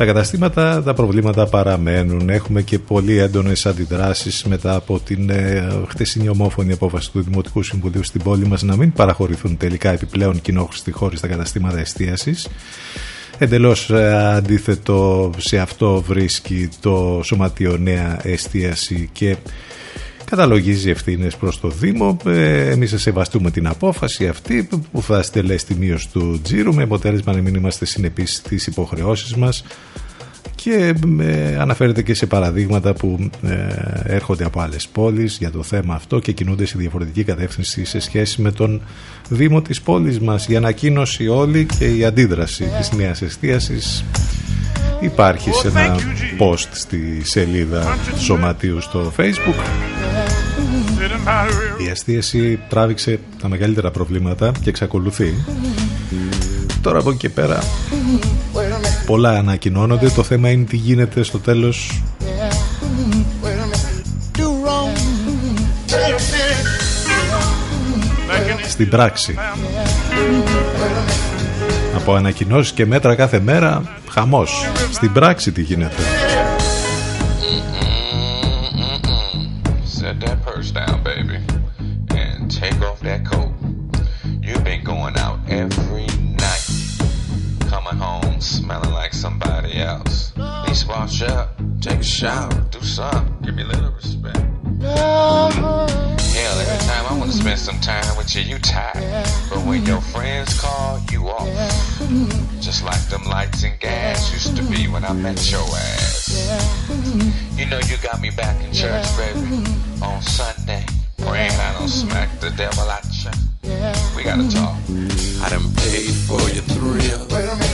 τα καταστήματα, τα προβλήματα παραμένουν. Έχουμε και πολύ έντονες αντιδράσεις μετά από την ε, χτεσινή ομόφωνη απόφαση του Δημοτικού Συμβουλίου στην πόλη μας να μην παραχωρηθούν τελικά επιπλέον κοινόχρηστοι χώροι στα καταστήματα εστίασης. Εντελώς αντίθετο σε αυτό βρίσκει το Σωματείο Νέα Εστίαση και καταλογίζει ευθύνες προς το Δήμο. Ε, Εμείς θα σεβαστούμε την απόφαση αυτή που θα στελέσει τη μείωση του τζίρου με αποτέλεσμα να μην είμαστε συνεπείς στις υποχρεώσεις μας και ε, αναφέρεται και σε παραδείγματα που ε, έρχονται από άλλες πόλεις για το θέμα αυτό και κινούνται σε διαφορετική κατεύθυνση σε σχέση με τον Δήμο της πόλης μας. Η ανακοίνωση όλη και η αντίδραση της νέας εστίασης υπάρχει σε ένα post στη σελίδα Σωματείου στο facebook η εστίαση τράβηξε τα μεγαλύτερα προβλήματα και εξακολουθεί. Τώρα από εκεί και πέρα πολλά ανακοινώνονται. Το θέμα είναι τι γίνεται στο τέλος. Στην πράξη. Από ανακοινώσεις και μέτρα κάθε μέρα χαμός. Στην πράξη τι γίνεται shower, do something, give me a little respect. Hell, every time I want to spend some time with you, you tired. But when your friends call, you off. Just like them lights and gas used to be when I met your ass. You know you got me back in church, baby, on Sunday. Praying I don't smack the devil out you. We gotta talk. I done paid for your thrill.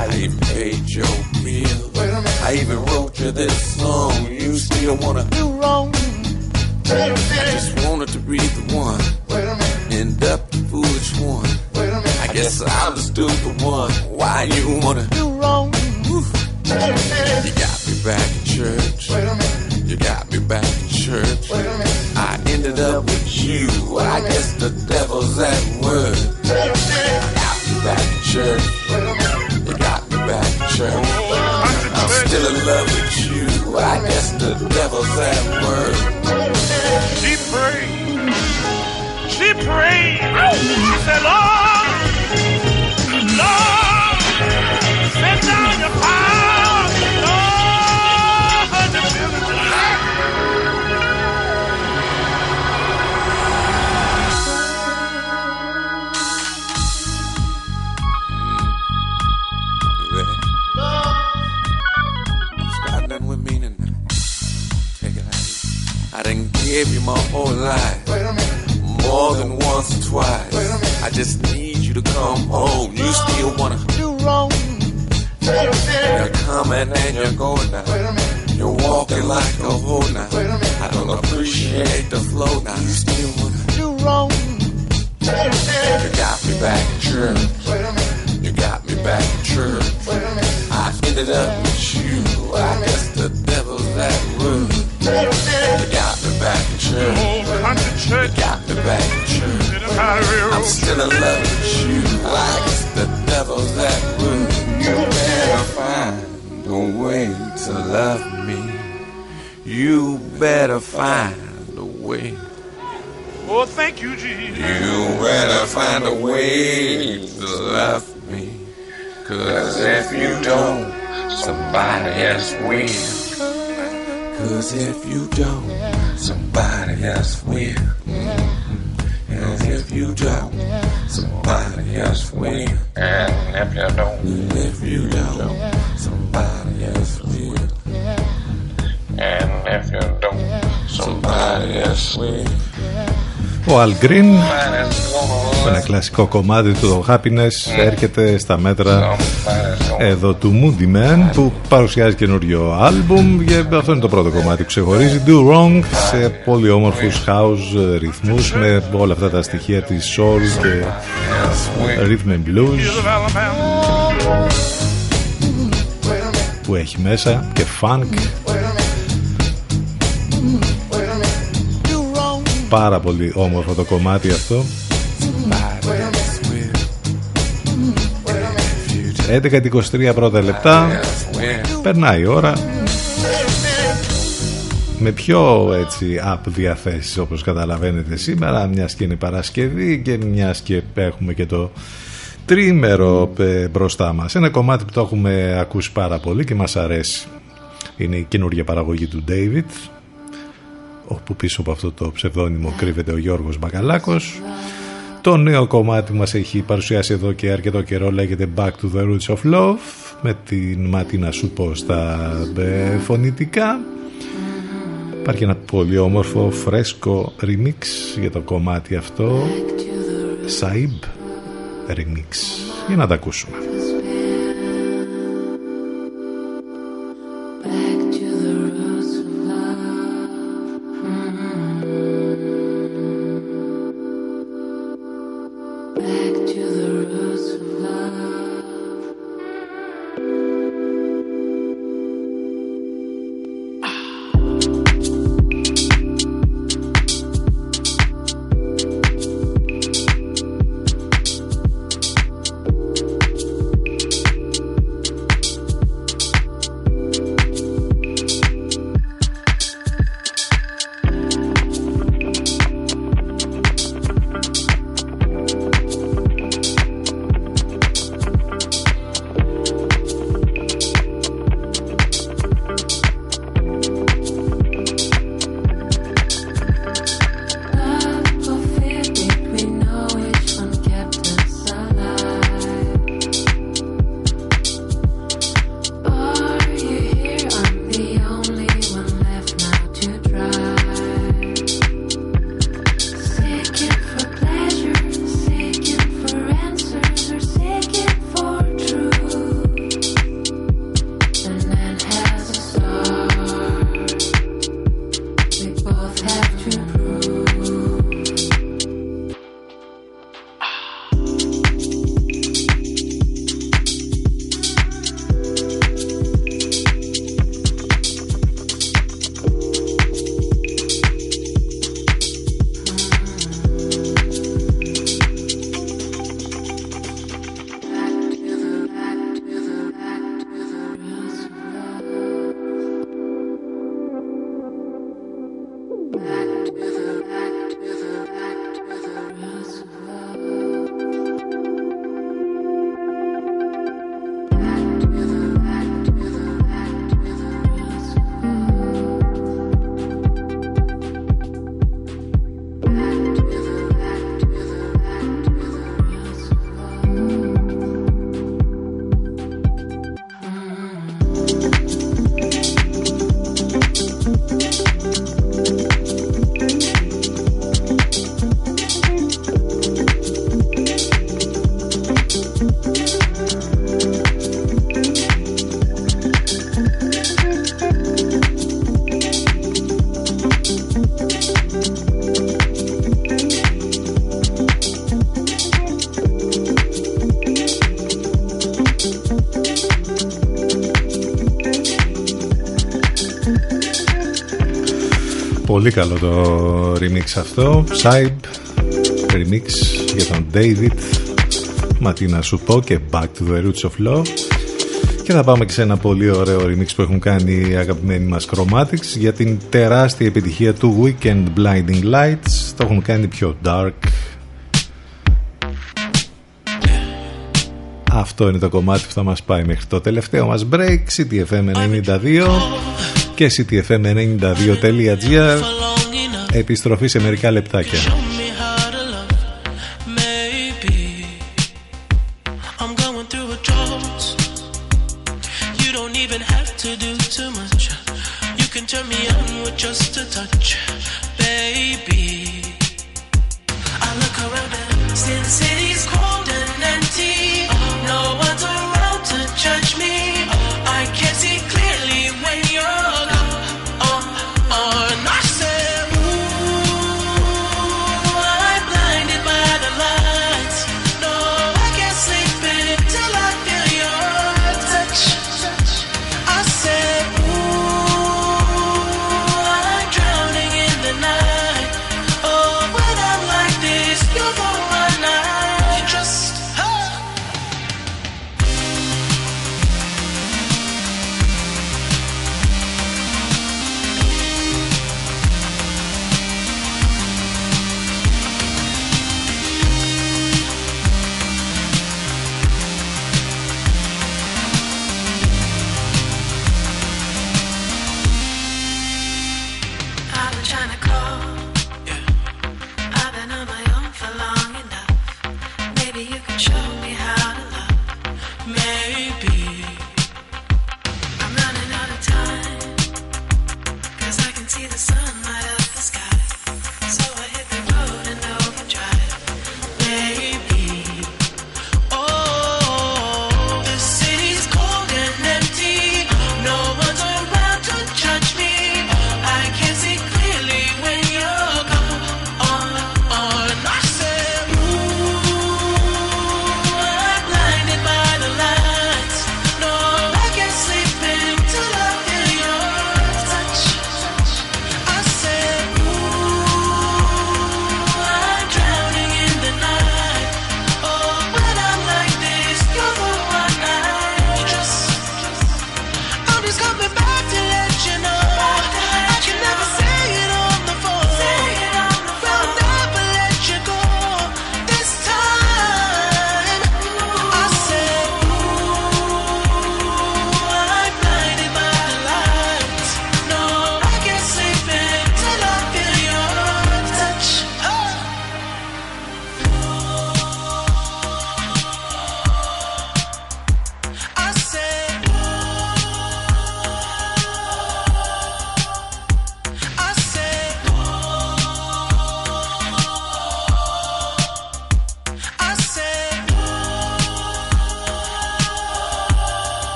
I even paid your meal. I even wrote you this song. You still wanna do wrong? I just wanted to be the one. End up the foolish one. I guess I'm the stupid one. Why you wanna do wrong? You got me back in church. You got me back in church. I ended up with you. I guess the devil's at work. Got me back in. You got me back in. I'm still in love with you. I guess the devil's at work. She prayed. She prayed. She said, Lord, gave you my whole life. More than once or twice. I just need you to come home. You still wanna do wrong. You're coming and you're going now. You're walking like a hoe now. I don't appreciate the flow now. You still wanna do wrong. You got me back in church. You got me back in church. I ended up with you. I guess the devil's at work. Got church. You got me back church. I'm still in love with you. I guess the devil's at work. You better find a way to love me. You better find a way. Oh, thank you, Jesus. You better find a way to love me. Cause if you don't, somebody else will. Cause if you don't, somebody else will. And if you don't, somebody else will. And if you don't, if you don't, somebody else will. And if you don't, somebody else will. Al Green Ένα κλασικό κομμάτι του Happiness έρχεται στα μέτρα εδώ του Moody Man που παρουσιάζει καινούριο άλμπουμ και αυτό είναι το πρώτο κομμάτι που ξεχωρίζει. Do Wrong σε πολύ όμορφους house ρυθμούς με όλα αυτά τα στοιχεία της soul και rhythm and blues που έχει μέσα και funk. Πάρα πολύ όμορφο το κομμάτι αυτό 11-23 πρώτα λεπτά. Περνάει η ώρα. Με πιο έτσι app διαθέσεις όπως καταλαβαίνετε σήμερα μιας και είναι Παρασκευή και μιας και έχουμε και το τρίμερο ε, μπροστά μας. Ένα κομμάτι που το έχουμε ακούσει πάρα πολύ και μας αρέσει. Είναι η καινούργια παραγωγή του David όπου πίσω από αυτό το ψευδόνυμο κρύβεται ο Γιώργος Μπακαλάκος το νέο κομμάτι μας έχει παρουσιάσει εδώ και αρκετό καιρό λέγεται Back to the Roots of Love με την Ματίνα σου πω στα ε, φωνητικά. Υπάρχει ένα πολύ όμορφο φρέσκο remix για το κομμάτι αυτό. Saib Remix. Για να τα ακούσουμε Πολύ καλό το remix αυτό. Side remix για τον David. Ματίνα σου πω και Back to the Roots of Love. Και θα πάμε και σε ένα πολύ ωραίο remix που έχουν κάνει οι αγαπημένοι μας Chromatics για την τεράστια επιτυχία του Weekend Blinding Lights. Το έχουν κάνει πιο dark. Αυτό είναι το κομμάτι που θα μας πάει μέχρι το τελευταίο μας break. CTFM 92 και ctfm92.gr επιστροφή σε μερικά λεπτάκια.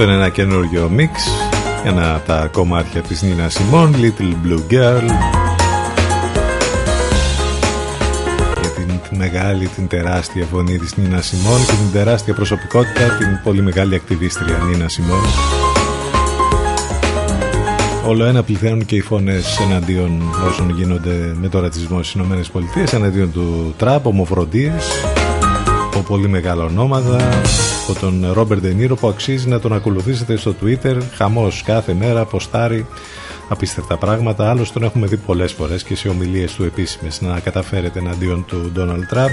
Αυτό είναι ένα καινούργιο μίξ Ένα τα κομμάτια της Νίνα Σιμών Little Blue Girl. Για την, μεγάλη, την τεράστια φωνή της Νίνα Σιμών Και την τεράστια προσωπικότητα Την πολύ μεγάλη ακτιβίστρια Νίνα Σιμών. Όλο ένα πληθαίνουν και οι φωνές εναντίον όσων γίνονται με το ρατσισμό στις ΗΠΑ, εναντίον του Τραμπ, ομοφροντίες, από πολύ μεγάλα ονόματα, από τον Ρόμπερ Ντενίρο που αξίζει να τον ακολουθήσετε στο Twitter, χαμός κάθε μέρα, ποστάρει απίστευτα πράγματα. Άλλωστε τον έχουμε δει πολλές φορές και σε ομιλίες του επίσημες να καταφέρεται εναντίον του Ντόναλτ Τραμπ.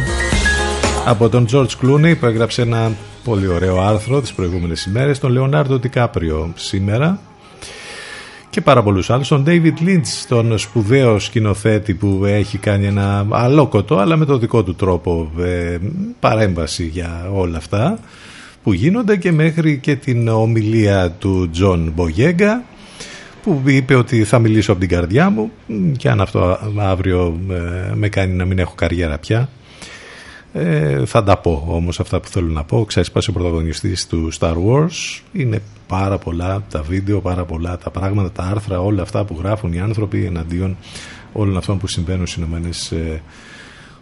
Από τον George Clooney που έγραψε ένα πολύ ωραίο άρθρο τις προηγούμενες ημέρες, τον Λεωνάρντο Τικάπριο σήμερα και πάρα πολλούς άλλους. Τον David Lynch, τον σπουδαίο σκηνοθέτη που έχει κάνει ένα αλόκοτο αλλά με το δικό του τρόπο ε, παρέμβαση για όλα αυτά που γίνονται και μέχρι και την ομιλία του Τζον Μπογιέγκα που είπε ότι θα μιλήσω από την καρδιά μου και αν αυτό αύριο ε, με κάνει να μην έχω καριέρα πια ε, θα τα πω όμως αυτά που θέλω να πω. Ξέσπασε ο πρωταγωνιστής του Star Wars είναι πάρα πολλά τα βίντεο πάρα πολλά τα πράγματα, τα άρθρα όλα αυτά που γράφουν οι άνθρωποι εναντίον όλων αυτών που συμβαίνουν στις Ηνωμένες ε,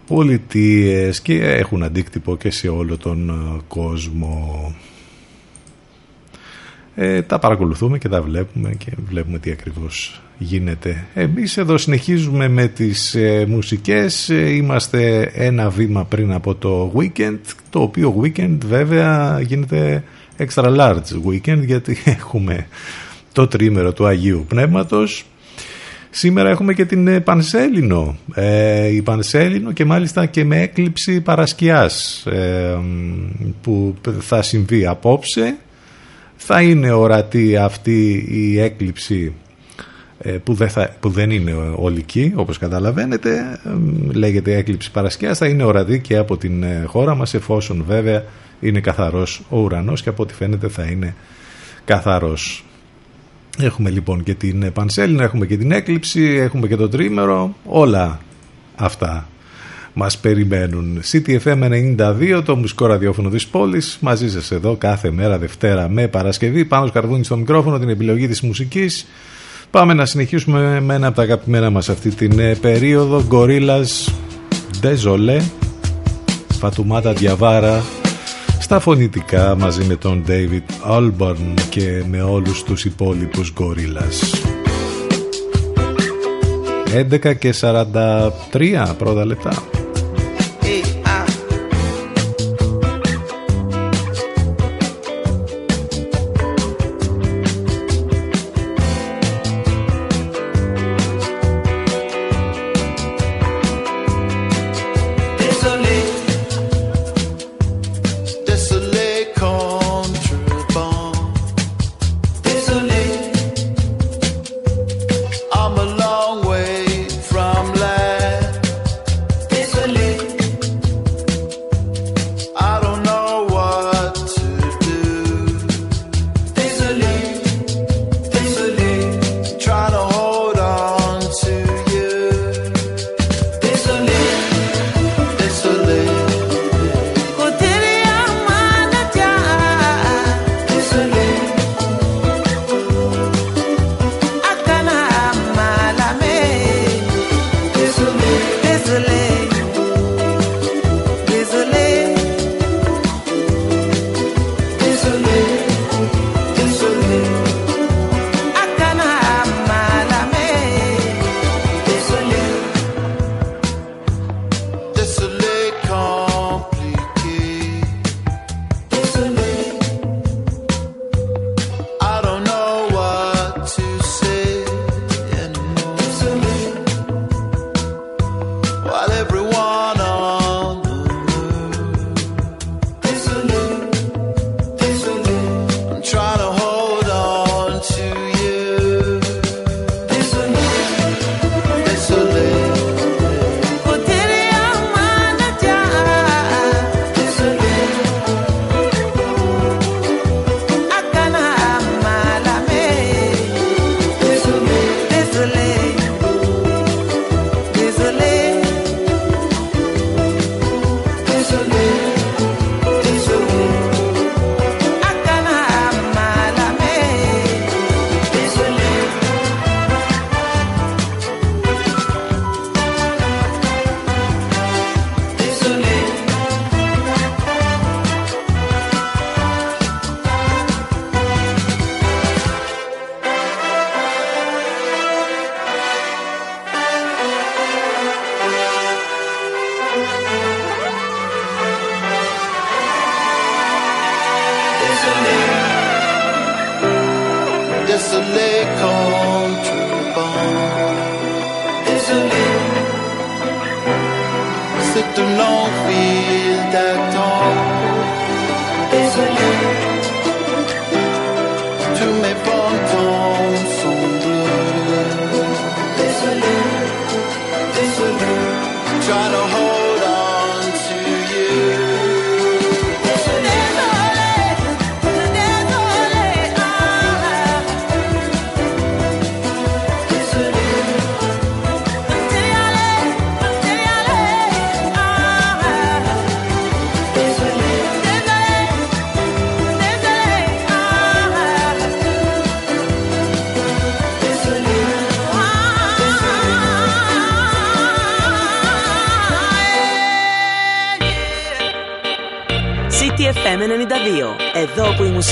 Πολιτείες και έχουν αντίκτυπο και σε όλο τον ε, κόσμο ε, τα παρακολουθούμε και τα βλέπουμε και βλέπουμε τι ακριβώς γίνεται. Εμείς εδώ συνεχίζουμε με τις ε, μουσικές, ε, είμαστε ένα βήμα πριν από το weekend, το οποίο weekend βέβαια γίνεται extra large weekend γιατί έχουμε το τρίμερο του Αγίου Πνεύματος. Σήμερα έχουμε και την Πανσέλινο, ε, η Πανσέλινο και μάλιστα και με έκλειψη Παρασκιάς που θα συμβεί απόψε. Θα είναι ορατή αυτή η έκλειψη ε, που δεν, θα, που δεν είναι ολική όπως καταλαβαίνετε. Λέγεται έκλειψη Παρασκευάς θα είναι ορατή και από την ε, χώρα μας εφόσον βέβαια είναι καθαρός ο ουρανός και από ό,τι φαίνεται θα είναι καθαρός έχουμε λοιπόν και την Πανσέλινα έχουμε και την έκλειψη έχουμε και το τρίμερο όλα αυτά μας περιμένουν. CTFM 92, το μουσικό ραδιόφωνο της πόλης, μαζί σας εδώ κάθε μέρα Δευτέρα με Παρασκευή, πάνω σκαρβούνι στο μικρόφωνο, την επιλογή της μουσικής. Πάμε να συνεχίσουμε με ένα από τα αγαπημένα μας αυτή την ε, περίοδο, Gorillaz Desolé, Φατουμάτα Διαβάρα, στα φωνητικά μαζί με τον David Albarn και με όλους τους υπόλοιπους Gorillaz. 11 και 43 πρώτα λεπτά.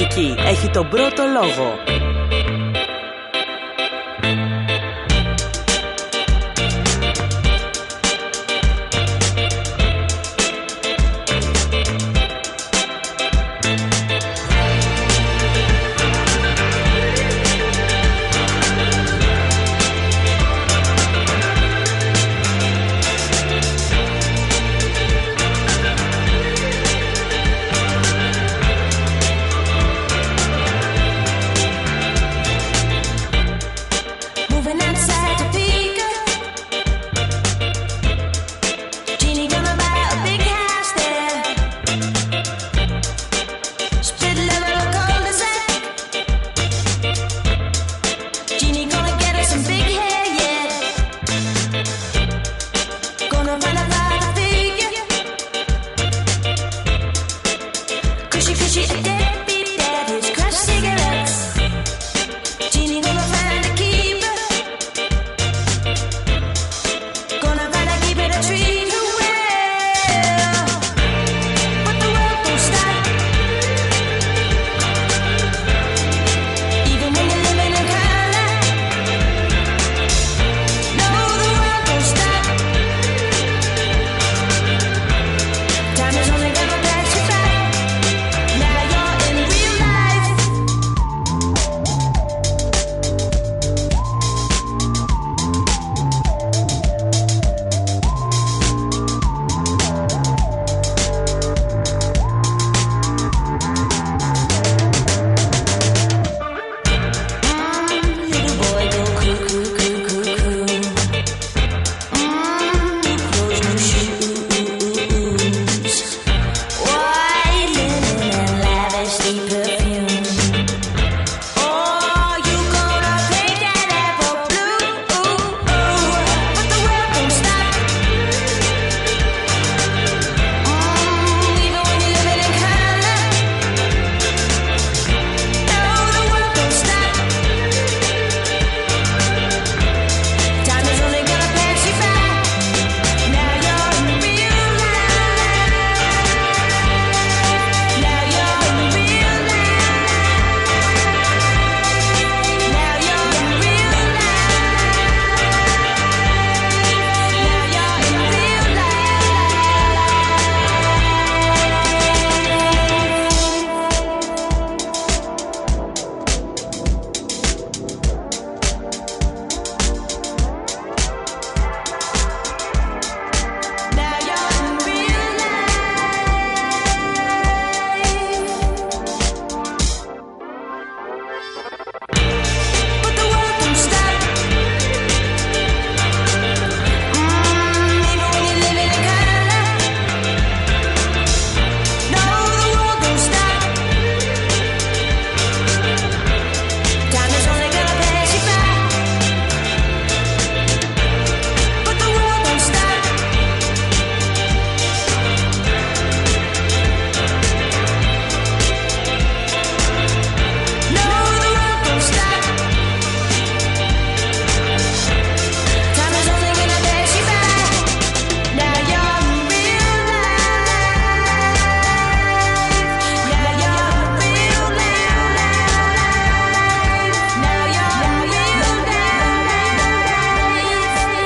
μουσική έχει τον πρώτο λόγο.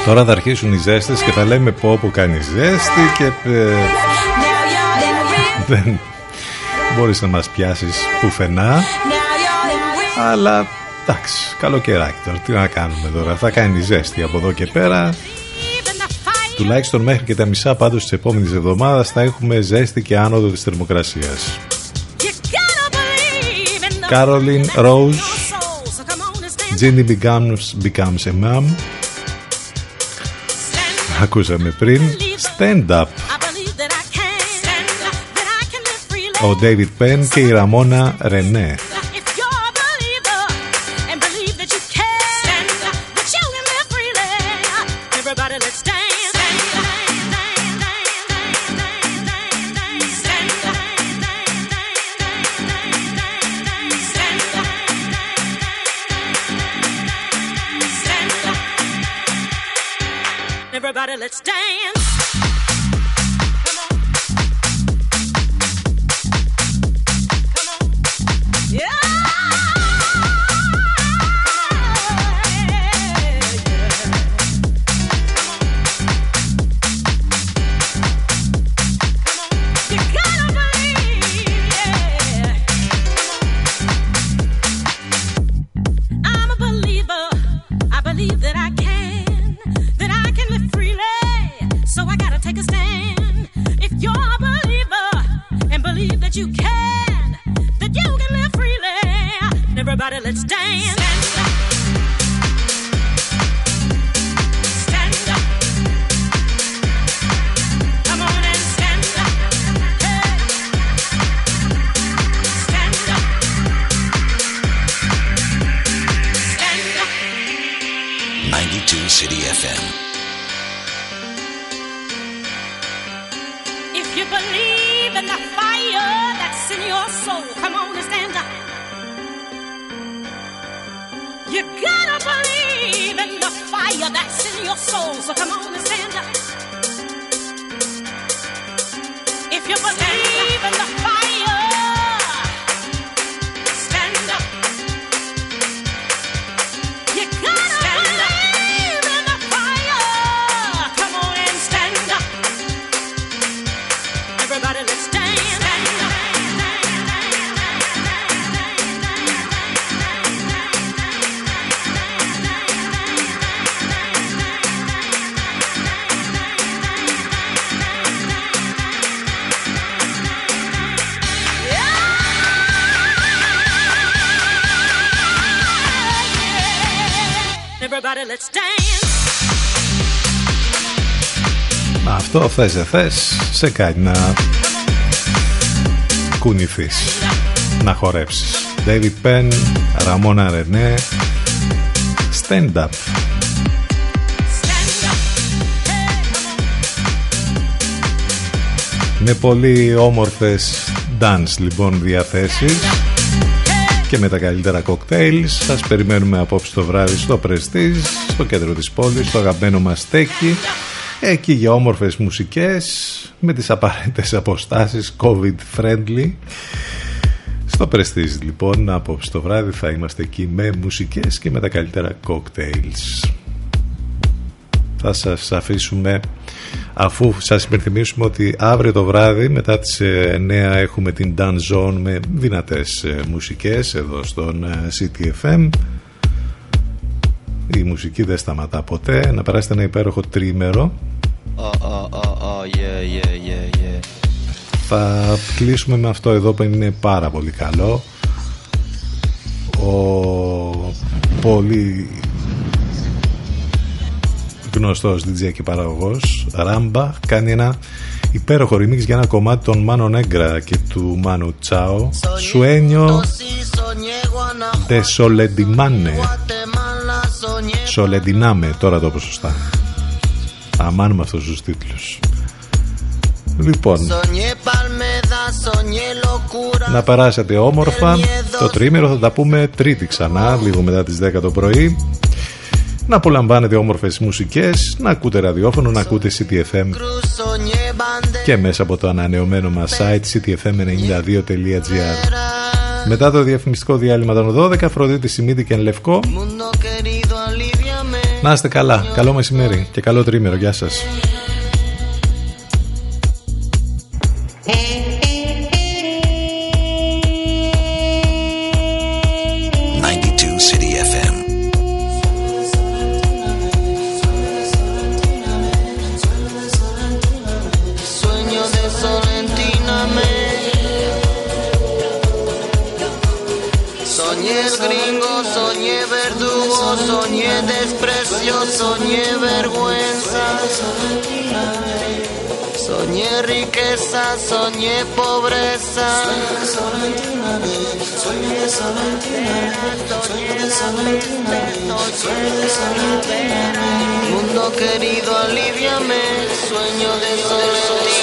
Τώρα θα αρχίσουν οι ζέστες και θα λέμε πω που κάνει ζέστη και ε, δεν μπορείς να μας πιάσεις πουθενά αλλά εντάξει καλοκαιράκι τώρα τι να κάνουμε τώρα θα κάνει ζέστη από εδώ και πέρα. Τουλάχιστον μέχρι και τα μισά πάντως της επόμενης εβδομάδας θα έχουμε ζέστη και άνοδο της θερμοκρασίας. Κάρολιν Rose, Jenny becomes, becomes a mom. Ακούσαμε πριν Stand Up. Ο David Penn και η Ραμόνα Ρενέ let's dance. Αυτό θες δεν θες. Σε κάνει να κουνηθείς Να χορέψεις. David Penn, Ramona René Stand Up. Με πολύ όμορφες dance λοιπόν διαθέσεις και με τα καλύτερα κοκτέιλ. Σας περιμένουμε απόψε το βράδυ στο Prestige, στο κέντρο της πόλης, στο αγαπημένο μας στέκι εκεί για όμορφες μουσικές με τις απαραίτητες αποστάσεις COVID friendly στο Prestige λοιπόν απόψε το βράδυ θα είμαστε εκεί με μουσικές και με τα καλύτερα cocktails θα σας αφήσουμε αφού σας υπενθυμίσουμε ότι αύριο το βράδυ μετά τις 9 έχουμε την Dance Zone με δυνατές ε, μουσικές εδώ στον ε, CTFM η μουσική δεν σταματά ποτέ. Να περάσετε ένα υπέροχο τρίμερο. Oh, oh, oh, oh, yeah, yeah, yeah, yeah. θα κλείσουμε με αυτό εδώ που είναι πάρα πολύ καλό. Ο πολύ γνωστός DJ και παραγωγός Ράμπα κάνει ένα υπέροχο remix για ένα κομμάτι των Μάνο Νέγκρα και του Μάνου Τσάο. Σουένιο de Soledimane Solediname τώρα το πω σωστά. Αμάν με αυτούς τους τίτλους. Λοιπόν, να περάσετε όμορφα Το τρίμερο θα τα πούμε τρίτη ξανά Λίγο μετά τις 10 το πρωί να απολαμβάνετε όμορφες μουσικές, να ακούτε ραδιόφωνο, να ακούτε CTFM και μέσα από το ανανεωμένο μας site ctfm92.gr Μετά το διαφημιστικό διάλειμμα των 12, Αφροδίτη Σιμίδη και Λευκό. Να είστε καλά, καλό μεσημέρι και καλό τρίμερο, γεια σας. tristeza, soñé pobreza. Soñé solamente una vez, soñé solamente una soñé solamente una vez, soñé solamente una Mundo querido, aliviame, sueño de solamente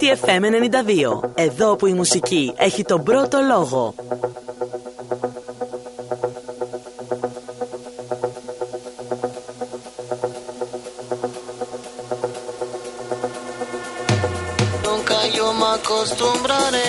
CTFM 92. Εδώ που η μουσική έχει τον πρώτο λόγο. Nunca yo me acostumbraré.